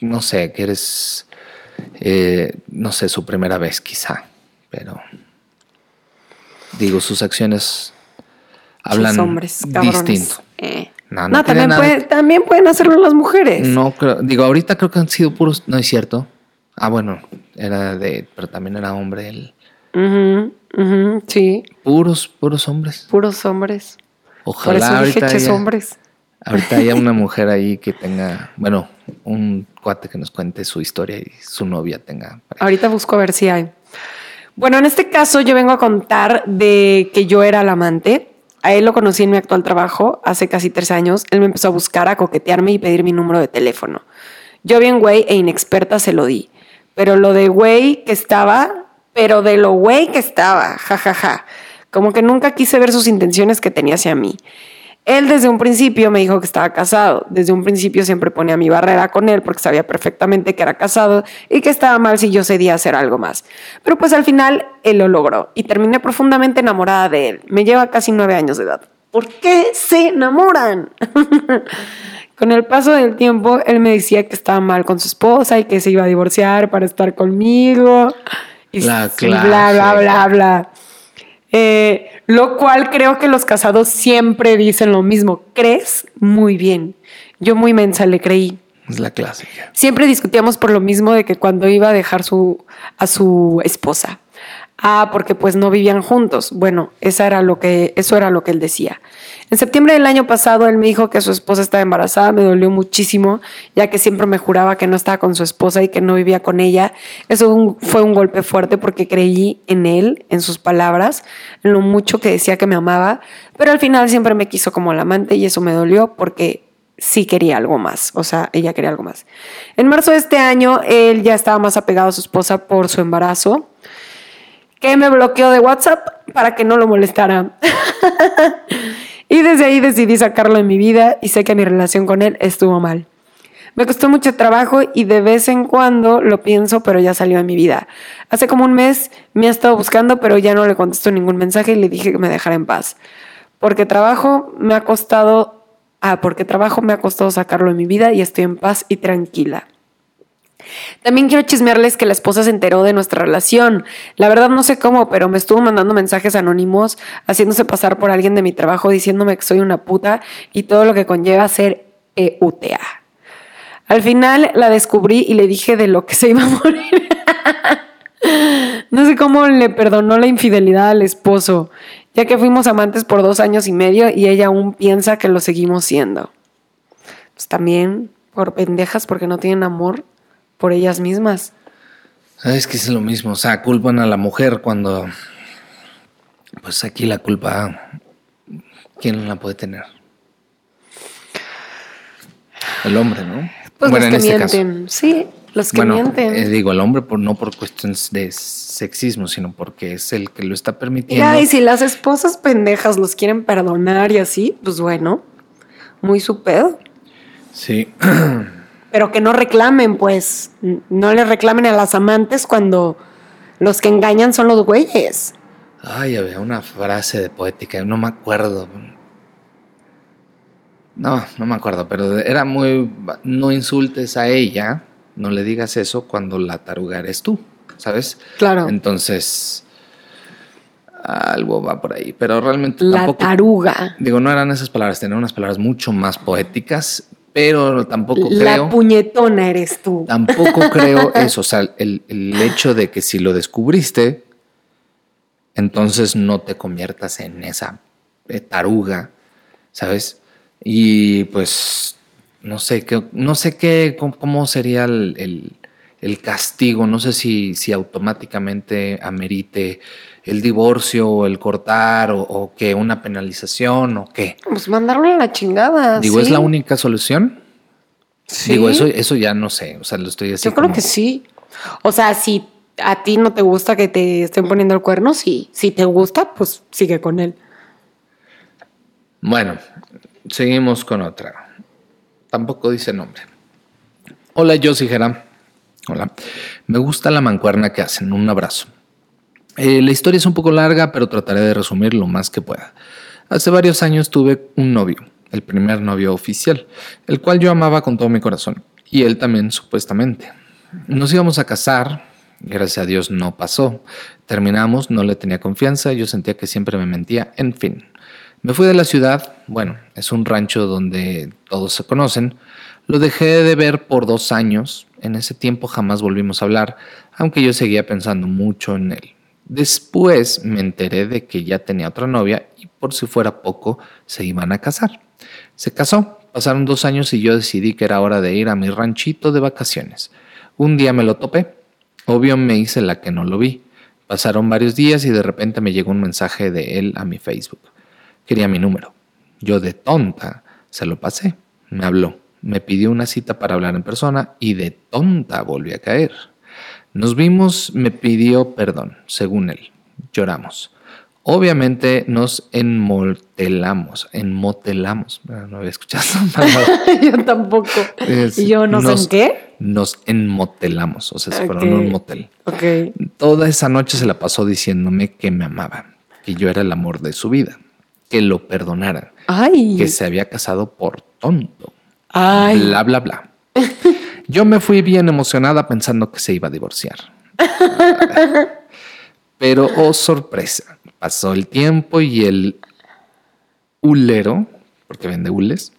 Speaker 1: no sé, que eres, eh, no sé, su primera vez quizá, pero digo, sus acciones hablan hombres, distinto.
Speaker 2: Eh. No, también, pueden hacerlo las mujeres.
Speaker 1: No, digo, ahorita creo que han sido puros, no es cierto. Ah, bueno, era de, pero también era hombre él.
Speaker 2: sí.
Speaker 1: Puros, puros hombres.
Speaker 2: Puros hombres.
Speaker 1: Ojalá
Speaker 2: Por eso dije
Speaker 1: ahorita
Speaker 2: ches
Speaker 1: haya-
Speaker 2: hombres.
Speaker 1: Ahorita haya una mujer ahí que tenga, bueno, un cuate que nos cuente su historia y su novia tenga. pareja.
Speaker 2: Ahorita busco a ver si hay. Bueno, en este caso yo vengo a contar de que yo era el amante. A él lo conocí en mi actual trabajo hace casi tres años. Él me empezó a buscar, a coquetearme y pedir mi número de teléfono. Yo bien güey e inexperta se lo di. Pero lo de güey que estaba, pero de lo güey que estaba, jajaja. Como que nunca quise ver sus intenciones que tenía hacia mí. Él desde un principio me dijo que estaba casado. Desde un principio siempre ponía mi barrera con él porque sabía perfectamente que era casado y que estaba mal si yo cedía a hacer algo más. Pero pues al final él lo logró y terminé profundamente enamorada de él. Me lleva casi nueve años de edad. ¿Por qué se enamoran? con el paso del tiempo, él me decía que estaba mal con su esposa y que se iba a divorciar para estar conmigo. Y
Speaker 1: La
Speaker 2: bla, bla, bla, bla. Eh, lo cual creo que los casados siempre dicen lo mismo. ¿Crees? Muy bien. Yo muy mensa le creí.
Speaker 1: Es la clásica.
Speaker 2: Siempre discutíamos por lo mismo de que cuando iba a dejar su, a su esposa. Ah, porque pues no vivían juntos. Bueno, esa era lo que, eso era lo que él decía. En septiembre del año pasado él me dijo que su esposa estaba embarazada, me dolió muchísimo, ya que siempre me juraba que no estaba con su esposa y que no vivía con ella. Eso fue un golpe fuerte porque creí en él, en sus palabras, en lo mucho que decía que me amaba, pero al final siempre me quiso como el amante y eso me dolió porque sí quería algo más, o sea, ella quería algo más. En marzo de este año, él ya estaba más apegado a su esposa por su embarazo, que me bloqueó de WhatsApp para que no lo molestara. y desde ahí decidí sacarlo de mi vida y sé que mi relación con él estuvo mal. Me costó mucho trabajo y de vez en cuando lo pienso, pero ya salió de mi vida. Hace como un mes me ha estado buscando, pero ya no le contesto ningún mensaje y le dije que me dejara en paz. Porque trabajo me ha costado, ah, porque trabajo me ha costado sacarlo de mi vida y estoy en paz y tranquila. También quiero chismearles que la esposa se enteró de nuestra relación. La verdad no sé cómo, pero me estuvo mandando mensajes anónimos, haciéndose pasar por alguien de mi trabajo, diciéndome que soy una puta y todo lo que conlleva ser EUTA. Al final la descubrí y le dije de lo que se iba a morir. no sé cómo le perdonó la infidelidad al esposo, ya que fuimos amantes por dos años y medio y ella aún piensa que lo seguimos siendo. Pues también por pendejas porque no tienen amor por ellas mismas.
Speaker 1: Sabes que es lo mismo, o sea, culpan a la mujer cuando, pues aquí la culpa, ¿quién la puede tener? El hombre, ¿no?
Speaker 2: Pues
Speaker 1: Bueno,
Speaker 2: los
Speaker 1: en
Speaker 2: que
Speaker 1: este caso.
Speaker 2: mienten. Sí, los que
Speaker 1: bueno,
Speaker 2: mienten.
Speaker 1: eh, digo, el hombre por, no por cuestiones de sexismo, sino porque es el que lo está permitiendo.
Speaker 2: Mira, y si las esposas pendejas los quieren perdonar y así, pues bueno, muy su pedo.
Speaker 1: Sí,
Speaker 2: Pero que no reclamen, pues. No le reclamen a las amantes cuando los que engañan son los güeyes.
Speaker 1: Ay, había una frase de poética, no me acuerdo. No, no me acuerdo, pero era muy... No insultes a ella, no le digas eso cuando la taruga eres tú, ¿sabes?
Speaker 2: Claro.
Speaker 1: Entonces, algo va por ahí, pero realmente
Speaker 2: La
Speaker 1: tampoco...
Speaker 2: taruga.
Speaker 1: Digo, no eran esas palabras, tenían unas palabras mucho más poéticas, pero tampoco
Speaker 2: La
Speaker 1: creo...
Speaker 2: puñetona eres tú.
Speaker 1: Tampoco creo eso. O sea, el, el hecho de que si lo descubriste, entonces no te conviertas en esa taruga, ¿sabes? Y pues no sé qué, no sé qué, cómo, cómo sería el, el- el castigo. No sé si, si automáticamente amerite el divorcio o el cortar o, o que una penalización o qué.
Speaker 2: Pues mandarlo a la chingada.
Speaker 1: Digo,
Speaker 2: sí.
Speaker 1: ¿es la única solución?
Speaker 2: Sí.
Speaker 1: Digo, eso, eso ya no sé. O sea, lo estoy así
Speaker 2: Yo creo
Speaker 1: como-
Speaker 2: que sí. O sea, si a ti no te gusta que te estén poniendo el cuerno, sí. Si te gusta, pues sigue con él.
Speaker 1: Bueno, seguimos con otra. Tampoco dice nombre. Hola, yo soy. Hola. Me gusta la mancuerna que hacen. Un abrazo. Eh, la historia es un poco larga, pero trataré de resumir lo más que pueda. Hace varios años tuve un novio, el primer novio oficial, el cual yo amaba con todo mi corazón, y él también supuestamente. Nos íbamos a casar, gracias a Dios no pasó. Terminamos, no le tenía confianza, yo sentía que siempre me mentía, en fin. Me fui de la ciudad, bueno, es un rancho donde todos se conocen. Lo dejé de ver por dos años. En ese tiempo jamás volvimos a hablar, aunque yo seguía pensando mucho en él. Después me enteré de que ya tenía otra novia y por si fuera poco, se iban a casar. Se casó, pasaron dos años y yo decidí que era hora de ir a mi ranchito de vacaciones. Un día me lo topé. Obvio me hice la que no lo vi. Pasaron varios días y de repente me llegó un mensaje de él a mi Facebook. Quería mi número. Yo de tonta se lo pasé. Me habló. Me pidió una cita para hablar en persona y de tonta volví a caer. Nos vimos, me pidió perdón, según él. Lloramos. Obviamente nos enmotelamos, enmotelamos. No había escuchado
Speaker 2: Yo tampoco. ¿Y yo no sé en qué?
Speaker 1: Nos enmotelamos, o sea, se fueron a un motel.
Speaker 2: Ok.
Speaker 1: Toda esa noche se la pasó diciéndome que me amaba, que yo era el amor de su vida, que lo perdonara,
Speaker 2: Ay.
Speaker 1: que se había casado por tonto.
Speaker 2: Ay.
Speaker 1: Bla, bla, bla. Yo me fui bien emocionada pensando que se iba a divorciar. Pero, oh sorpresa, pasó el tiempo y el hulero, porque vende hules,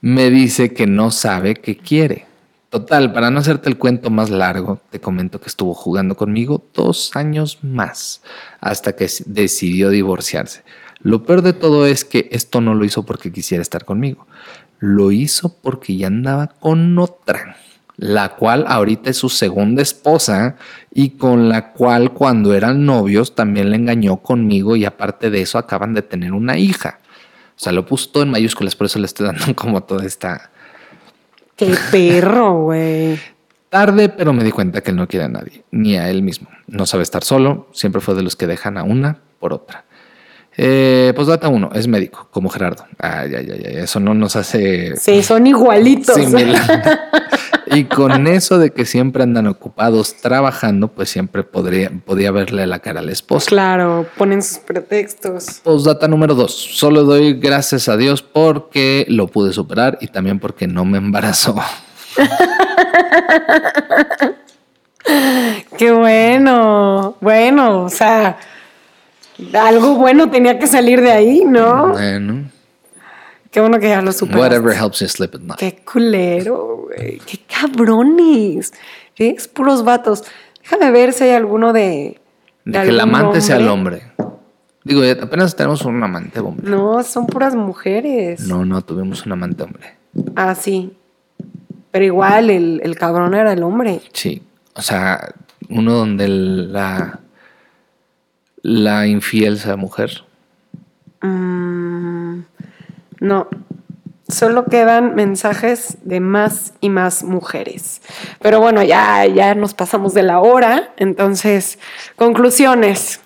Speaker 1: me dice que no sabe qué quiere. Total, para no hacerte el cuento más largo, te comento que estuvo jugando conmigo dos años más hasta que decidió divorciarse. Lo peor de todo es que esto no lo hizo porque quisiera estar conmigo, lo hizo porque ya andaba con otra la cual ahorita es su segunda esposa y con la cual cuando eran novios también le engañó conmigo y aparte de eso acaban de tener una hija. O sea, lo puso todo en mayúsculas, por eso le estoy dando como toda esta...
Speaker 2: ¡Qué perro, güey!
Speaker 1: Tarde, pero me di cuenta que él no quiere a nadie, ni a él mismo. No sabe estar solo, siempre fue de los que dejan a una por otra. Eh, pues data uno, es médico, como Gerardo. Ay, ay, ay, eso no nos hace.
Speaker 2: Sí, son igualitos.
Speaker 1: y con eso de que siempre andan ocupados trabajando, pues siempre podría, podía verle la cara al esposo.
Speaker 2: Claro, ponen sus pretextos.
Speaker 1: Pues data número dos, solo doy gracias a Dios porque lo pude superar y también porque no me embarazó.
Speaker 2: Qué bueno. Bueno, o sea algo bueno tenía que salir de ahí, ¿no?
Speaker 1: Bueno.
Speaker 2: Qué bueno que ya lo superaste.
Speaker 1: Whatever helps you sleep at night.
Speaker 2: Qué culero, güey. Qué cabrones. Es puros vatos. Déjame ver si hay alguno de.
Speaker 1: De, que el amante sea el hombre. Digo, apenas tenemos un amante hombre.
Speaker 2: No, son puras mujeres.
Speaker 1: No, no, tuvimos un amante hombre.
Speaker 2: Ah, sí. Pero igual, el, el cabrón era el hombre.
Speaker 1: Sí. O sea, uno donde la la infiel sea mujer?
Speaker 2: Mm, no, solo quedan mensajes de más y más mujeres. Pero bueno, ya, ya nos pasamos de la hora, entonces, conclusiones.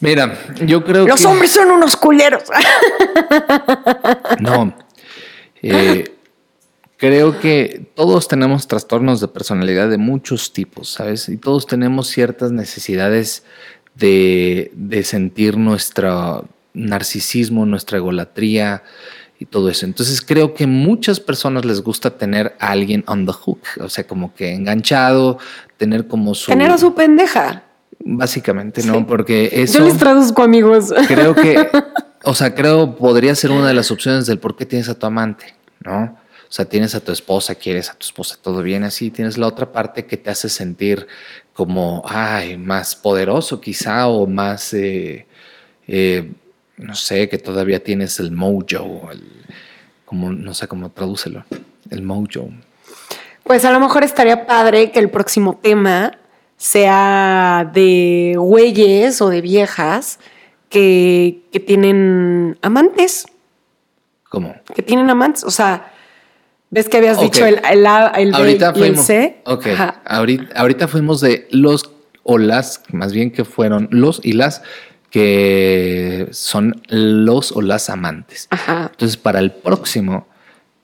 Speaker 1: Mira, yo creo
Speaker 2: que... Los hombres son unos culeros.
Speaker 1: no. Eh, creo que todos tenemos trastornos de personalidad de muchos tipos, ¿sabes? Y todos tenemos ciertas necesidades de, sentir nuestro narcisismo, nuestra egolatría y todo eso. Entonces creo que muchas personas les gusta tener a alguien on the hook, o sea, como que enganchado, tener como su...
Speaker 2: Tener a su pendeja.
Speaker 1: Básicamente, ¿no? Porque eso...
Speaker 2: Yo les traduzco, amigos.
Speaker 1: Creo que, o sea, creo podría ser una de las opciones del por qué tienes a tu amante, ¿no? O sea, tienes a tu esposa, quieres a tu esposa, todo bien así. Tienes la otra parte que te hace sentir como, ay, más poderoso quizá o más, eh, eh, no sé, que todavía tienes el mojo, como, no sé cómo tradúcelo, el mojo.
Speaker 2: Pues a lo mejor estaría padre que el próximo tema sea de güeyes o de viejas que, que tienen amantes.
Speaker 1: ¿Cómo?
Speaker 2: Que tienen amantes, o sea ¿Ves que habías dicho el, el A, el B y el C?
Speaker 1: Ok. Ahorita, fuimos de los o las, más bien que fueron los y las que son los o las amantes.
Speaker 2: Ajá.
Speaker 1: Entonces, para el próximo,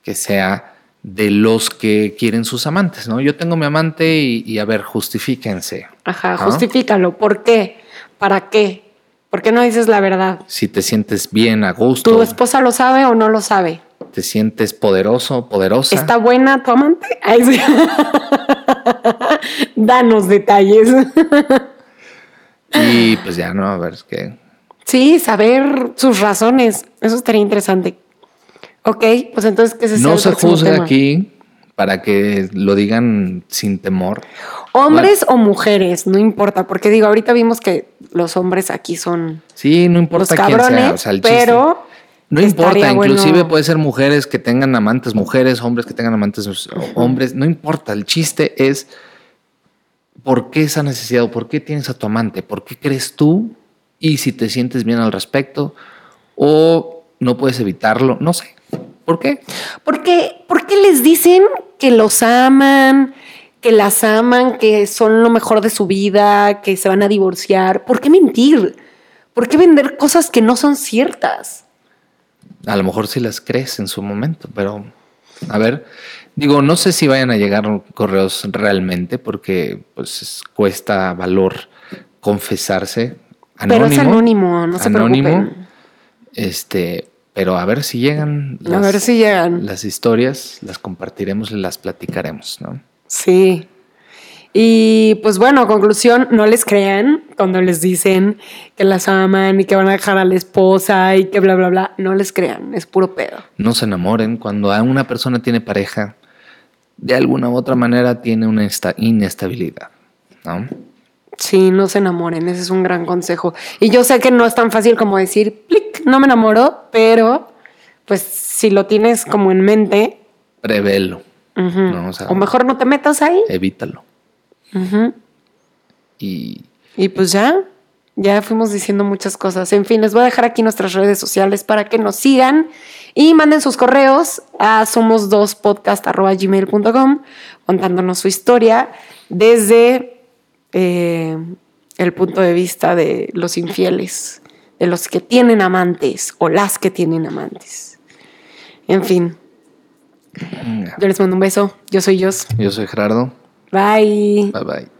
Speaker 1: que sea de los que quieren sus amantes, ¿no? Yo tengo mi amante y, a ver, justifíquense.
Speaker 2: Ajá, justifícalo. ¿Por qué? ¿Para qué? ¿Por qué no dices la verdad?
Speaker 1: Si te sientes bien, a gusto.
Speaker 2: ¿Tu esposa lo sabe o no lo sabe?
Speaker 1: ¿Te sientes poderoso, poderosa?
Speaker 2: ¿Está buena tu amante? Danos detalles.
Speaker 1: y pues ya no, a ver qué.
Speaker 2: Sí, saber sus razones. Eso estaría interesante. Ok, pues entonces, ¿qué se
Speaker 1: No se juzga aquí, para que lo digan sin temor.
Speaker 2: Hombres o mujeres, no importa, porque digo, ahorita vimos que los hombres aquí son
Speaker 1: Sí, no importa
Speaker 2: los
Speaker 1: quién
Speaker 2: cabrones,
Speaker 1: sea. O sea, el chiste-
Speaker 2: pero
Speaker 1: No importa,
Speaker 2: bueno-
Speaker 1: inclusive puede ser mujeres que tengan amantes mujeres, hombres que tengan amantes hombres, no importa, el chiste es por qué esa necesidad, por qué tienes a tu amante, por qué crees tú y si te sientes bien al respecto o no puedes evitarlo, no sé. ¿Por qué?
Speaker 2: ¿Por qué, por qué les dicen que los aman, que las aman, que son lo mejor de su vida, que se van a divorciar? ¿Por qué mentir? ¿Por qué vender cosas que no son ciertas?
Speaker 1: A lo mejor sí las crees en su momento, pero a ver, digo, no sé si vayan a llegar correos realmente porque pues es- cuesta valor confesarse.
Speaker 2: Pero es anónimo, no se preocupen.
Speaker 1: Este, pero a ver si llegan
Speaker 2: A ver si llegan.
Speaker 1: las historias, las compartiremos y las platicaremos, ¿no?
Speaker 2: Sí. Y pues bueno, conclusión, no les crean cuando les dicen que las aman y que van a dejar a la esposa y que bla, bla, bla. No les crean, es puro pedo.
Speaker 1: No se enamoren. Cuando a una persona tiene pareja, de alguna u otra manera tiene una esta- inestabilidad, ¿no?
Speaker 2: Sí, no se enamoren, ese es un gran consejo. Y yo sé que no es tan fácil como decir, plic, no me enamoro, pero pues si lo tienes como en mente,
Speaker 1: Prevelo,
Speaker 2: ujú,
Speaker 1: No, o sea-
Speaker 2: o mejor no te metas ahí.
Speaker 1: evítalo. Y
Speaker 2: Y pues ya, ya fuimos diciendo muchas cosas. En fin, les voy a dejar aquí nuestras redes sociales para que nos sigan y manden sus correos a somos2podcast.gmail.com contándonos su historia desde eh, el punto de vista de los infieles, de los que tienen amantes o las que tienen amantes. En fin, yo les mando un beso. Yo soy Jos.
Speaker 1: yo soy Gerardo.
Speaker 2: Bye.
Speaker 1: Bye bye.